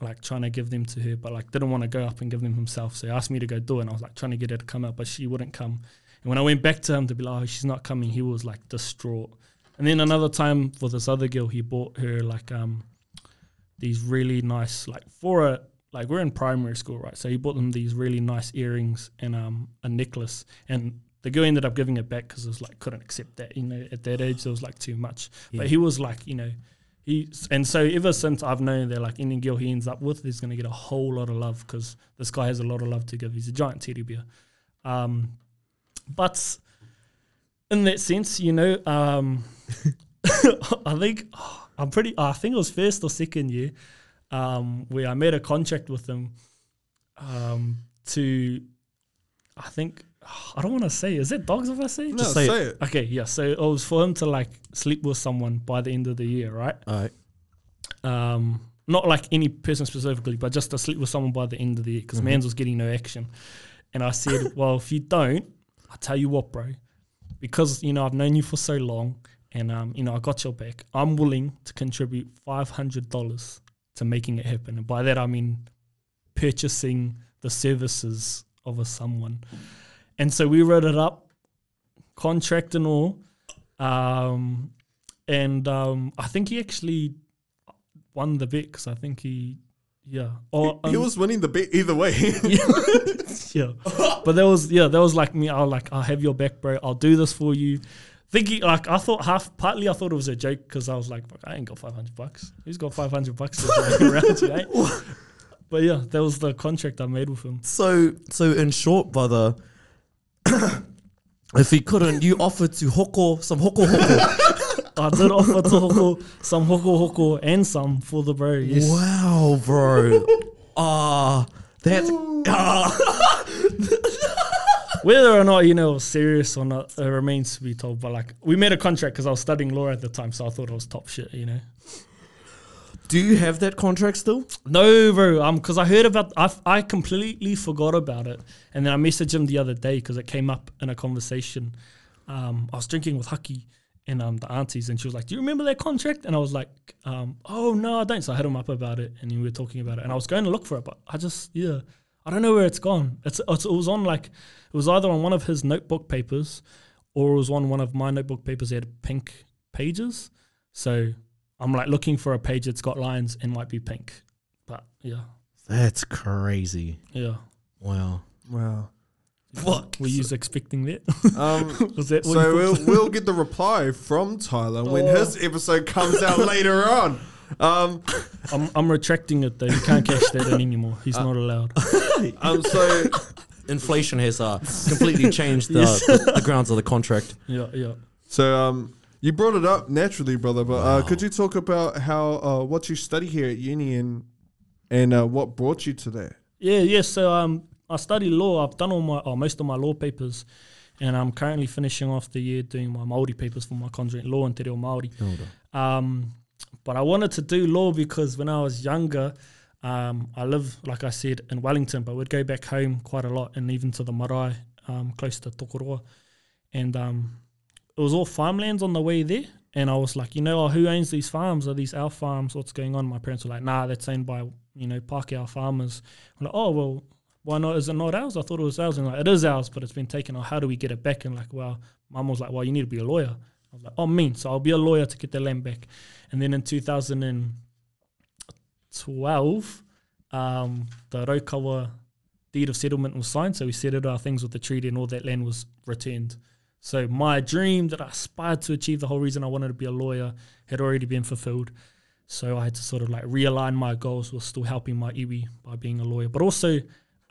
like trying to give them to her, but like didn't want to go up and give them himself. So he asked me to go do it. And I was like trying to get her to come out, but she wouldn't come. And when I went back to him to be like, "Oh, she's not coming," he was like distraught. And then another time for this other girl, he bought her like um these really nice like for a like we're in primary school, right? So he bought them these really nice earrings and um a necklace, and the girl ended up giving it back because it was like couldn't accept that, you know, at that age it was like too much. Yeah. But he was like, you know, he and so ever since I've known that like any girl he ends up with is gonna get a whole lot of love because this guy has a lot of love to give. He's a giant teddy bear, um, but in that sense, you know, um, I think I'm pretty. I think it was first or second year um, where I made a contract with them um, to. I think I don't want to say. Is it dogs if I say? No, Just say say, it. it. Okay, yeah. So it was for him to like sleep with someone by the end of the year, right? All right. Um, not like any person specifically, but just to sleep with someone by the end of the year because Mans was getting no action. And I said, well, if you don't, I'll tell you what, bro, because you know I've known you for so long, and um, you know I got your back. I'm willing to contribute five hundred dollars to making it happen, and by that I mean purchasing the services of a someone. And so we wrote it up, contract and all. Um, and um, I think he actually won the bet because I think he, yeah. Or, he um, was winning the bet either way. yeah. But that was yeah, that was like me. I was like, I'll have your back, bro. I'll do this for you. Thinking like I thought half partly I thought it was a joke because I was like, Fuck, I ain't got five hundred bucks. Who's got five hundred bucks around eh? But yeah, that was the contract I made with him. So, so in short, brother, if he couldn't, you offered to hoko some hoko hoko. I did offer to hoko some hoko hoko and some for the bro. Yes. wow, bro. Ah, that. Ah. Whether or not you know was serious or not, it remains to be told. But like, we made a contract because I was studying law at the time, so I thought it was top shit. You know. Do you have that contract still? No, bro. Um, because I heard about, I I completely forgot about it, and then I messaged him the other day because it came up in a conversation. Um, I was drinking with Hucky and um the aunties, and she was like, "Do you remember that contract?" And I was like, um, "Oh no, I don't." So I hit him up about it, and we were talking about it, and I was going to look for it, but I just yeah, I don't know where it's gone. It's, it's it was on like it was either on one of his notebook papers, or it was on one of my notebook papers. They had pink pages, so I'm like looking for a page that's got lines and might be pink. But yeah, That's crazy. yeah. Wow. wow. Fuck. Were you expecting that? Um, Was that so we'll we'll get the reply from Tyler when Oh. his episode comes out later on. Um, I'm, I'm retracting it though. You can't cash that in anymore. He's not allowed. um, so Inflation has uh, completely changed the, Yes. the, the grounds of the contract. Yeah, yeah. so um, you brought it up naturally, brother. But uh, could you talk about how uh, what you study here at uni and and uh, what brought you to that? Yeah, yeah. So um, I study law. I've done all my, oh, most of my law papers, and I'm currently finishing off the year doing my Maori papers for my conjoint law and te reo Maori. Um, but I wanted to do law because when I was younger, um, I live, like I said, in Wellington, but we'd go back home quite a lot and even to the marae, um, close to Tokoroa. And um, it was all farmlands on the way there. And I was like, you know, who owns these farms? Are these our farms? What's going on? My parents were like, nah, that's owned by, you know, Pākehā farmers. I'm like, oh, well, why not? Is it not ours? I thought it was ours. And like, it is ours, but it's been taken. Oh, how do we get it back? And like, well, mum was like, well, you need to be a lawyer. I was like, oh, mean. So I'll be a lawyer to get the land back. And then in 2012, um, the Raukawa deed of settlement was signed. So we settled our things with the treaty and all that land was returned. So my dream that I aspired to achieve, the whole reason I wanted to be a lawyer, had already been fulfilled. So I had to sort of like realign my goals with still helping my iwi by being a lawyer. But also,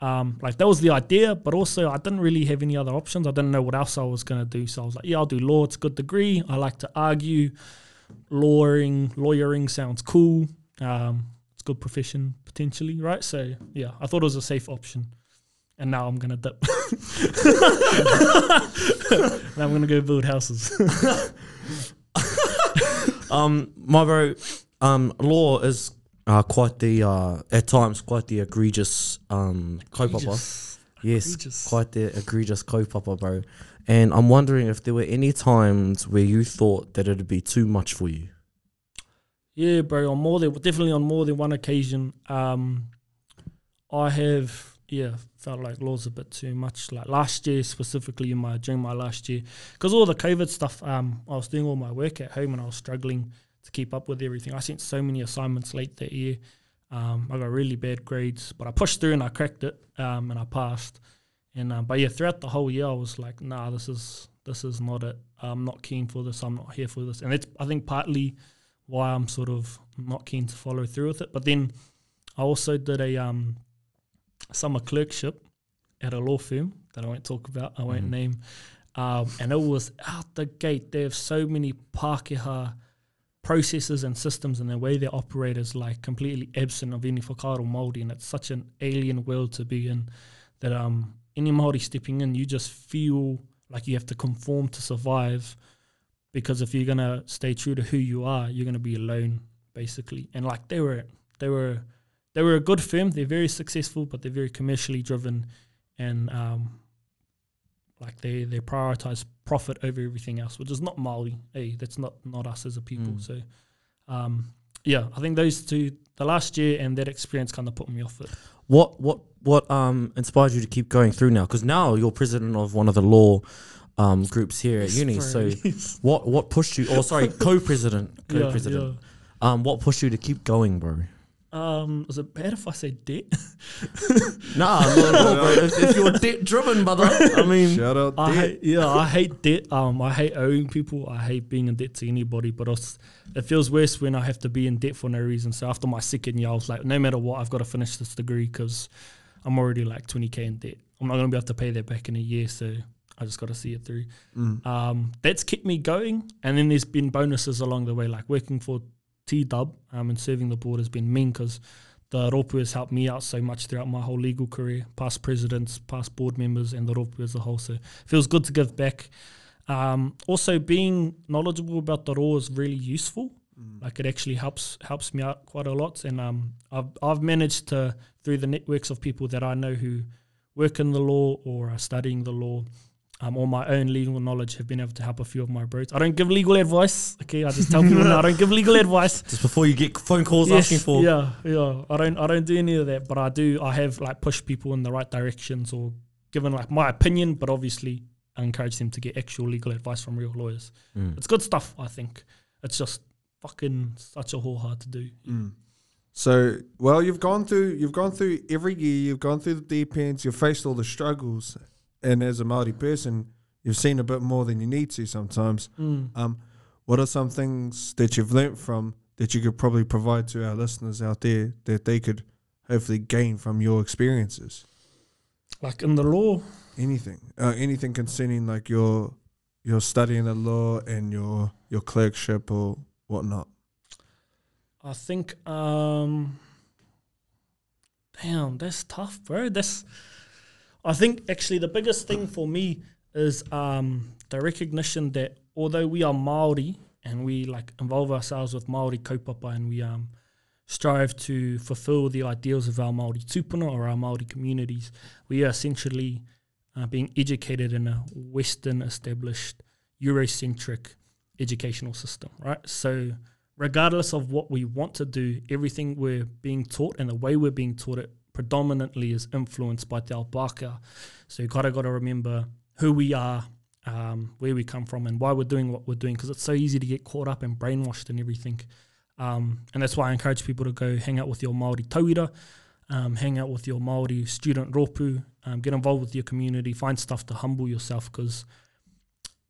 um, like that was the idea, but also I didn't really have any other options. I didn't know what else I was going to do. So I was like, yeah, I'll do law. It's a good degree. I like to argue. Lawyering, lawyering sounds cool. Um, it's a good profession potentially, right? So yeah, I thought it was a safe option. And now I'm gonna dip. now I'm gonna go build houses. Um, my bro, um, law is uh, quite the uh, at times quite the egregious um. Egregious. Yes, Egregious. quite the egregious kaupapa, bro. And I'm wondering if there were any times where you thought that it'd be too much for you. Yeah, bro. On more than definitely on more than one occasion, um, I have yeah felt like law's a bit too much. Like last year specifically, in my during my last year, because all the COVID stuff, um, I was doing all my work at home and I was struggling to keep up with everything. I sent so many assignments late that year. Um, I got really bad grades, but I pushed through and I cracked it, um, and I passed. And um, but yeah, throughout the whole year, I was like, nah, this is this is not it. I'm not keen for this. I'm not here for this. And it's I think partly why I'm sort of not keen to follow through with it. But then I also did a um, summer clerkship at a law firm that I won't talk about. I won't name. Um, and it was out the gate. They have so many Pākehā processes and systems and the way they operate is like completely absent of any whakaaro Māori and it's such an alien world to be in that um any Māori stepping in, you just feel like you have to conform to survive because if you're gonna stay true to who you are, you're gonna be alone, basically. And like they were they were they were a good firm, they're very successful, but they're very commercially driven and um like they they prioritize profit over everything else, which is not Maori. Hey, that's not not us as a people. Mm. So, um, yeah, I think those two, the last year and that experience, kind of put me off it. What what what um inspired you to keep going through now? Because now you're president of one of the law um groups here at uni. So what what pushed you? Or sorry, co-president, co-president. Um, what pushed you to keep going, bro? Yeah. Um, is it bad if I say debt? Nah, not at all, bro. If, if you're debt driven, brother, I mean, Shout out I Dick. hate, yeah, I hate debt. Um, I hate owing people. I hate being in debt to anybody. But it's, it feels worse when I have to be in debt for no reason. So after my second year, I was like, no matter what, I've got to finish this degree because I'm already like 20k in debt. I'm not gonna be able to pay that back in a year. So I just got to see it through. Mm. Um, that's kept me going. And then there's been bonuses along the way, like working for T Dub um, and serving the board has been mean because the Ropu has helped me out so much throughout my whole legal career, past presidents, past board members, and the Ropu as a whole. So it feels good to give back. Um, also, being knowledgeable about the law is really useful. Like it actually helps helps me out quite a lot, and um, I've I've managed to through the networks of people that I know who work in the law or are studying the law, um, or my own legal knowledge, have been able to help a few of my bros. I don't give legal advice. Okay, I just tell people now I don't give legal advice. just before you get phone calls Yes, asking for, yeah yeah i don't i don't do any of that but i do i have like pushed people in the right directions or given like my opinion but obviously I encourage them to get actual legal advice from real lawyers Mm. it's good stuff i think it's just fucking such a whole hard to do Mm. So, well, you've gone through you've gone through every year. You've gone through the deep ends. You've faced all the struggles, and as a Maori person, you've seen a bit more than you need to sometimes. Mm. Um, what are some things that you've learnt from that you could probably provide to our listeners out there that they could hopefully gain from your experiences? like in the law Anything, uh, anything concerning like your your studying the law and your your clerkship or whatnot. i think um damn that's tough bro that's i think actually the biggest thing for me is um the recognition that although we are Maori and we like involve ourselves with Maori kaupapa and we um strive to fulfill the ideals of our Maori tupuna or our Maori communities, we are essentially uh, being educated in a Western established Eurocentric educational system, right? So regardless of what we want to do, everything we're being taught and the way we're being taught it predominantly is influenced by Te Pākehā. So you kind of got to remember who we are, um, where we come from, and why we're doing what we're doing, because it's so easy to get caught up and brainwashed and everything. Um, and that's why I encourage people to go hang out with your Maori tauira, um, hang out with your Maori student ropu, um, get involved with your community, find stuff to humble yourself, because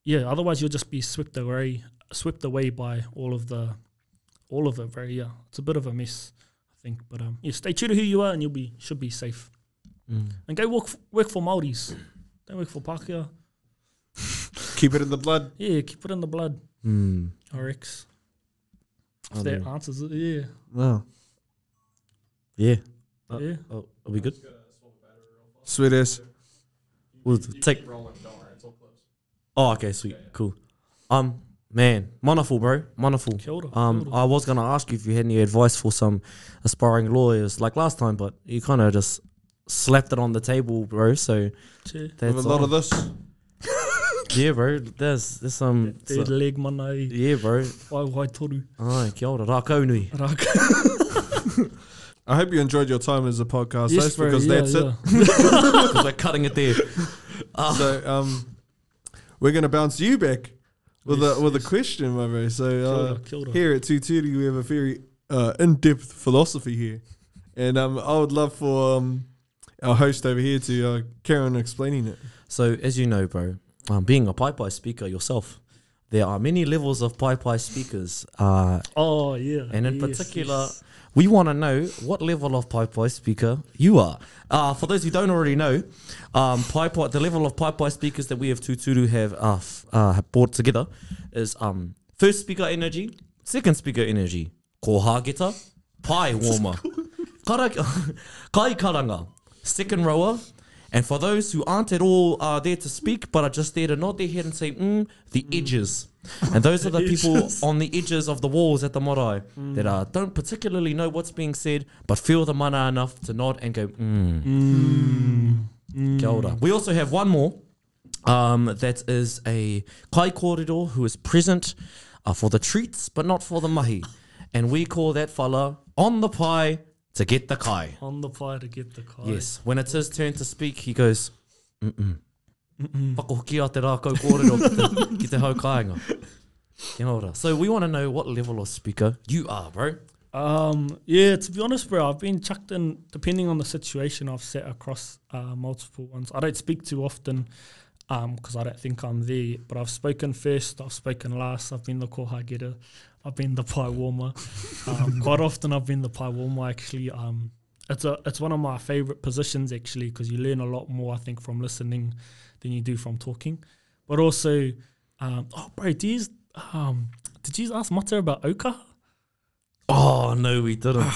yeah, otherwise you'll just be swept away, swept away by all of the, all of it. Very yeah, it's a bit of a mess, think. But um, yeah, stay true to who you are, and you'll be should be safe. Mm. And go work f- work for Maoris. Don't work for Pākehā. Keep it in the blood. Yeah, keep it in the blood. Mm. RX. If Oh, that no. answers it, yeah. Wow. Yeah. Uh, yeah. Oh, are we good? Sweet ass. We'll take. Oh, okay, sweet, cool. Um, man, wonderful, bro, wonderful. Kia ora, Um, kia ora. I was gonna ask you if you had any advice for some aspiring lawyers, like last time, but you kind of just slapped it on the table, bro. So Che. that's With a lot all. of this. yeah, bro. There's there's some. Third so- leg mana yeah, bro. wai wai toru. Ai, kia ora, rā kaunui. Raka. I hope you enjoyed your time as a podcast yes, host bro, because yeah, that's yeah. Because we're cutting it there. it. So um, we're gonna bounce you back with Yes, a with yes. a question, my bro. So Kia uh, ora, kia ora. here at Tuturu, we have a very uh, in-depth philosophy here, and um, I would love for um, our host over here to uh, carry on explaining it. So, as you know, bro, um, being a paepae speaker yourself, there are many levels of paepae speakers. Uh, Oh, yeah. and in yes, particular, yes. We want to know what level of Pai speaker you are. Uh, for those who don't already know, um, Pai, the level of Pai speakers that we have Tuturu have uh, f- uh, have brought together is um, first speaker energy, second speaker energy, koha getter, pai warmer, kara, kai karanga, second rower, And for those who aren't at all uh, there to speak, but are just there to nod their head and say, mm, the edges. And those are the people on the edges of the walls at the marae that uh, don't particularly know what's being said, but feel the mana enough to nod and go, mm. Kia ora. We also have one more. Um, that is a kai kōrero who is present uh, for the treats, but not for the mahi. And we call that fella on the pie to get the kai. On the pie to get the kai. Yes, when it's his turn to speak, he goes, mm-mm. Te rā kau kōrero ki te, hau kāinga. Kia ora. So we want to know what level of speaker you are, bro. Um, yeah, to be honest, bro, I've been chucked in, depending on the situation, I've sat across uh, multiple ones. I don't speak too often because I don't think I'm there, but I've spoken first, I've spoken last, I've been the koha getter, I've been the pie warmer. um, quite often I've been the pie warmer, actually. Um, it's, a, it's one of my favourite positions, actually, because you learn a lot more, I think, from listening than you do from talking. But also, um, oh, bro, do you, um, did you ask Mata about Oka? Oh, no, we didn't.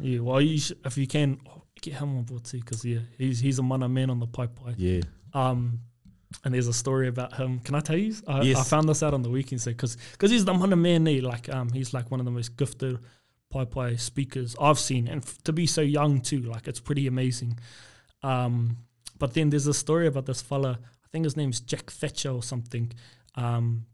Yeah, well, you sh- if you can, oh, get him on board too, because yeah, he's he's a mana man on the paepae. yeah. Um, and there's a story about him. Can I tell you? I, Yes. I found this out on the weekend, so because because he's the mana man, eh, like um, he's like one of the most gifted paepae speakers I've seen, and f- to be so young too, like it's pretty amazing. Um, but then there's a story about this fella. I think his name's Jack Thatcher or something. Um,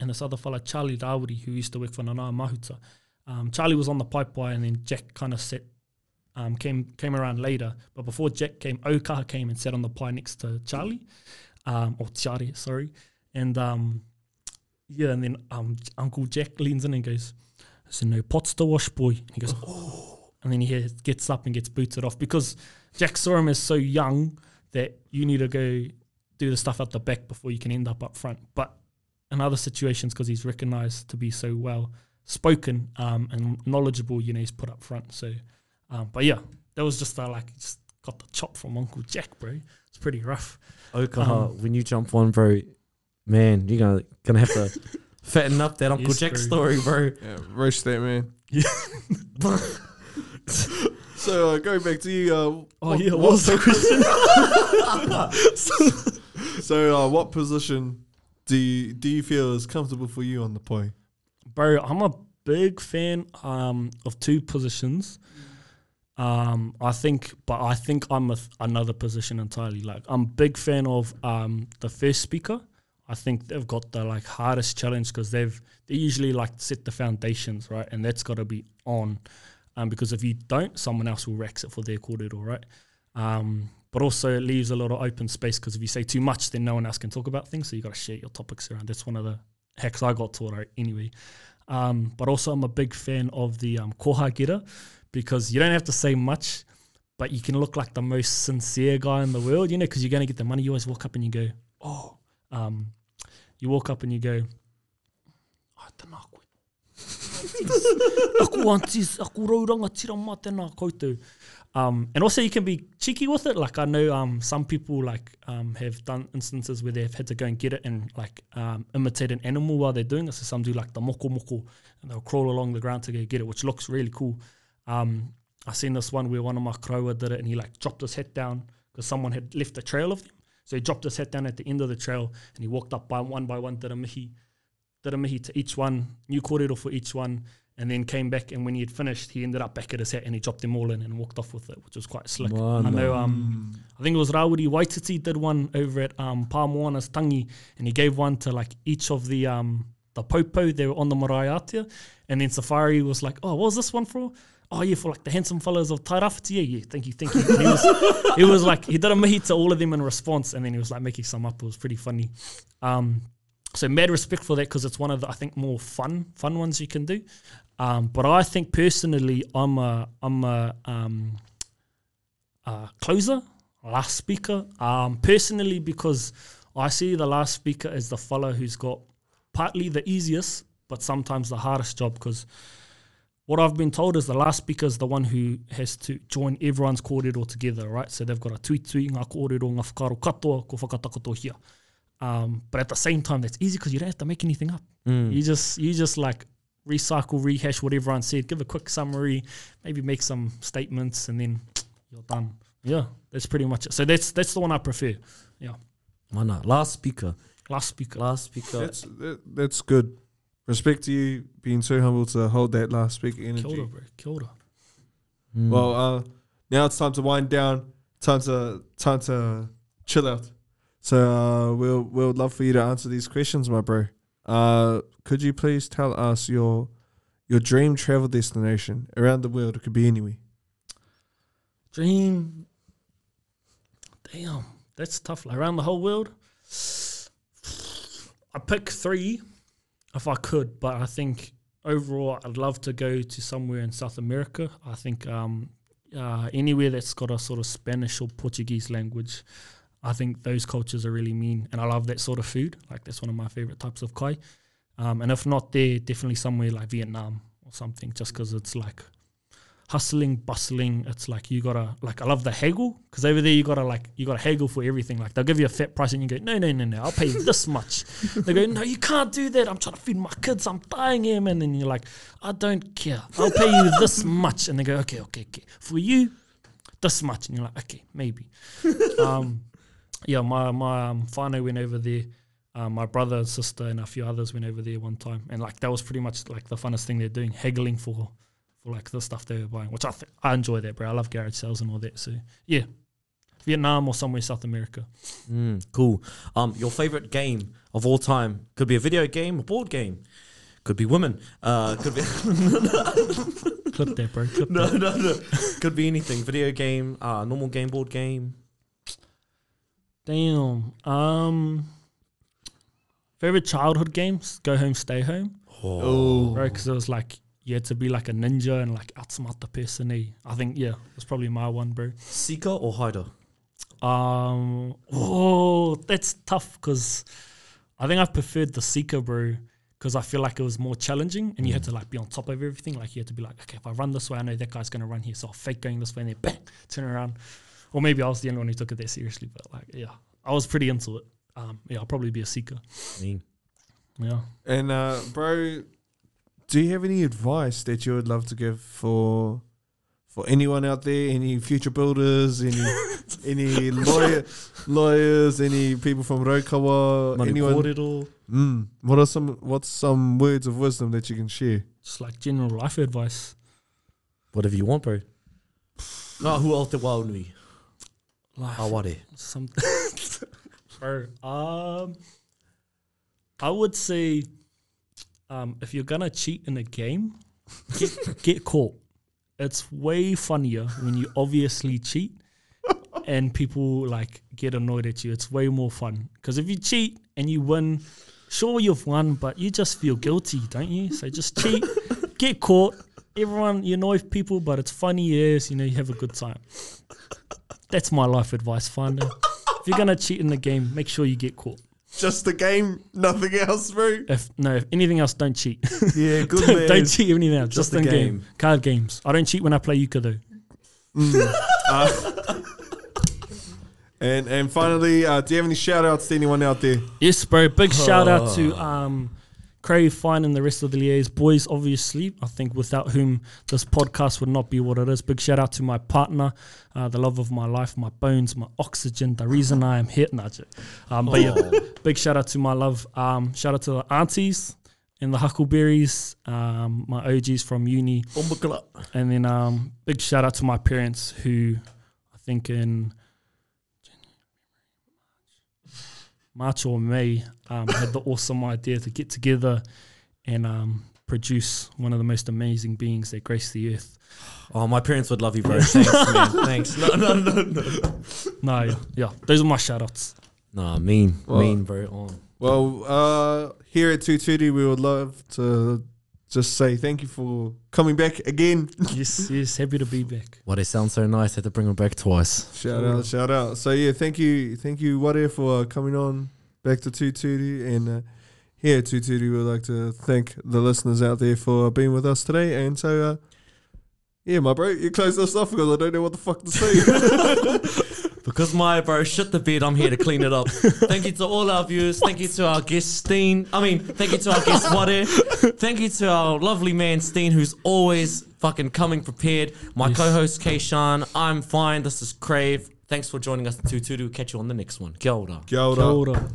and this other fella, Charlie Dawiri, who used to work for Nanaia Mahuta. Um, Charlie was on the paepae, and then Jack kind of set um, came came around later. But before Jack came, Okaha came and sat on the pie next to Charlie, um, or Chari, sorry. And um, yeah, and then um, Uncle Jack leans in and goes, "So no pots to wash, boy." And he goes, "Oh," and then he gets up and gets booted off because Jack saw him as so young that you need to go do the stuff at the back before you can end up up front. But in other situations, because he's recognised to be so well spoken um, and knowledgeable, you know, he's put up front. So, um, but yeah, that was just uh, like just got the chop from Uncle Jack, bro. It's pretty rough. Okaha, Um, when you jump one, bro, man, you're gonna gonna have to fatten up that Uncle Yes, Jack bro. story, bro. Yeah, roast that man. Yeah. So uh, going back to you. Uh, Oh yeah, what was the question? So uh, what position do you, do you feel is comfortable for you on the pie? bro, I'm a big fan um, of two positions. Um, I think, but I think I'm a th- another position entirely. Like I'm a big fan of um, the first speaker. I think they've got the like hardest challenge because they've they usually like set the foundations right, and that's got to be on. Um, because if you don't, someone else will rex it for their corridor, right? Um, but also it leaves a lot of open space because if you say too much, then no one else can talk about things. So you got to share your topics around. That's one of the hacks I got taught right, anyway. Um, but also I'm a big fan of the um, koha getter because you don't have to say much, but you can look like the most sincere guy in the world, you know, because you're going to get the money. You always walk up and you go, oh, um, you walk up and you go, "Ah, tēnā koe." Aku antis, aku rauranga tira tēnā koutou. Um, and also you can be cheeky with it. Like I know um, some people like um, have done instances where they've had to go and get it and like um, imitate an animal while they're doing it. So some do like the moko moko and they'll crawl along the ground to go get it, which looks really cool. Um, I seen this one where one of my kroa did it and he like dropped his head down because someone had left a trail of them. So he dropped his head down at the end of the trail and he walked up by one by one, did a mihi, did a mihi to each one, new kōrero for each one, and then came back. And when he had finished, he ended up back at his hat and he dropped them all in and walked off with it, which was quite slick. Mana. I know, um, I think it was Rawiri Waititi did one over at um, Pamoana's Tangi, and he gave one to like each of the um, the popo. They were on the marae ātea, and then Safari was like, "Oh, what was this one for?" Oh yeah, for like the handsome fellows of Tairāwhiti. Yeah, yeah, thank you, thank you. And he was, he was like, he did a mihi to all of them in response, and then he was like making some up. It was pretty funny. Um, so mad respect for that because it's one of the I think more fun fun ones you can do. Um, but I think personally, I'm a I'm a um, uh, closer, last speaker. Um, personally, because I see the last speaker as the fellow who's got partly the easiest, but sometimes the hardest job. Because what I've been told is the last speaker is the one who has to join everyone's kōrero together, right? So they've got a tui, ngā kōrero, ngā whakaro katoa, ko whakatakato hia. Um, but at the same time, that's easy because you don't have to make anything up. You just you just like recycle, rehash what everyone said, give a quick summary, maybe make some statements, and then you're done. yeah, that's pretty much it. So that's that's the one I prefer. Yeah. Mana. Last speaker. Last speaker. Last speaker. That's that, that's good. Respect to you being so humble to hold that last speaker energy. Kia ora, bro. Kia ora. Mm. Well, uh, now it's time to wind down. Time to time to chill out. So uh, we'll we'll love for you to answer these questions, my bro. Uh, could you please tell us your your dream travel destination around the world? It could be anywhere. Dream. Damn, that's tough. Like around the whole world. I pick three if I could, but I think overall I'd love to go to somewhere in South America. I think um, uh, anywhere that's got a sort of Spanish or Portuguese language. I think those cultures are really mean, and I love that sort of food. Like that's one of my favorite types of kai. Um, and if not there, definitely somewhere like Vietnam or something, just because it's like hustling, bustling. It's like you gotta like I love the haggle because over there you gotta like you gotta haggle for everything. Like they'll give you a fat price and you go no no no no I'll pay you this much. they go no you can't do that. I'm trying to feed my kids. I'm dying here man. And you're like I don't care. I'll pay you this much. And they go okay okay okay for you this much. And you're like okay maybe. um, yeah my my um, whānau went over there. Um, my brother and sister and a few others went over there one time, and like that was pretty much like the funnest thing they're doing, haggling for for like the stuff they were buying, which I th- I enjoy that, bro. I love garage sales and all that. So yeah, Vietnam or somewhere South America. Mm, cool. Um, your favorite game of all time could be a video game, a board game, could be women. Uh, could be Clip that, bro. Clip no, that. no, no. Could be anything. Video game, uh, normal game, board game. Damn. Um, favorite childhood games? Go home, stay home, Oh, bro. Because it was like you had to be like a ninja and like outsmart the person. eh? I think yeah, that's probably my one, bro. Seeker or hider? Um, oh, that's tough because I think I've preferred the Seeker, bro, because I feel like it was more challenging and you had to like be on top of everything. Like you had to be like, okay, if I run this way, I know that guy's gonna run here, so I'll fake going this way and then bang, turn around. Or maybe I was the only one who took it that seriously, but like, yeah, I was pretty into it. Um, yeah, I'll probably be a Seeker. I mean, Yeah. and uh, bro, do you have any advice that you would love to give for for anyone out there? Any future builders? Any any lawyer lawyers? Any people from Raukawa? Manu anyone? Kōrero. Mm, what are some what's some words of wisdom that you can share? Just like general life advice. Whatever you want, bro. No, who else the wild me? Life Aware. something. Bro, um, I would say, um, if you're gonna cheat in a game, get, get caught. It's way funnier when you obviously cheat, and people like get annoyed at you. It's way more fun because if you cheat and you win, sure you've won, but you just feel guilty, don't you? So just cheat, get caught. Everyone, you annoy people, but it's funny. Yes, you know you have a good time. That's my life advice, finder. If you're gonna cheat in the game, make sure you get caught. Just the game, nothing else, bro. If no, if anything else, don't cheat. Yeah, good don't, man. don't cheat anything else. Just Just, the game. game. Card games. I don't cheat when I play Euchre though. And and finally, uh, do you have any shout outs to anyone out there? Yes, bro. Big shout out to um, Crave Fine and the rest of the Liaise boys. Obviously, I think without whom this podcast would not be what it is. Big shout out to my partner, uh, the love of my life, my bones, my oxygen, the reason I am here. Nah, um, but yeah, big shout out to my love. Um, shout out to the aunties and the Huckleberries, um, my OGs from uni. And then um, big shout out to my parents who I think in March or May um, had the awesome idea to get together and um, produce one of the most amazing beings that grace the earth. Oh, my parents would love you, bro. Thanks, man. Thanks. No, no, no, no. No, yeah, yeah, those are my shout outs. Nah, mean, Well- mean, bro. Oh. Well, uh, here at 220, we would love to just say thank you for coming back again. yes, yes, happy to be back. Why they sound so nice? Had to bring them back twice. Shout out, shout out. So yeah, thank you, thank you, Ware, for uh, coming on back to 220. And uh, here at 220, we'd like to thank the listeners out there for being with us today. And so, uh, yeah, my bro, you close us off because I don't know what the fuck to say. Because my bro shit the bed, I'm here to clean it up. Thank you to all our viewers. Thank you to our guest Steen. I mean, thank you to our guest Ware. Thank you to our lovely man Steen, who's always fucking coming prepared. My Yes. co-host Kayshawn. I'm fine. This is Crave. Thanks for joining us in Tuturu. Catch you on the next one. Kia ora. Kia ora. Kia ora.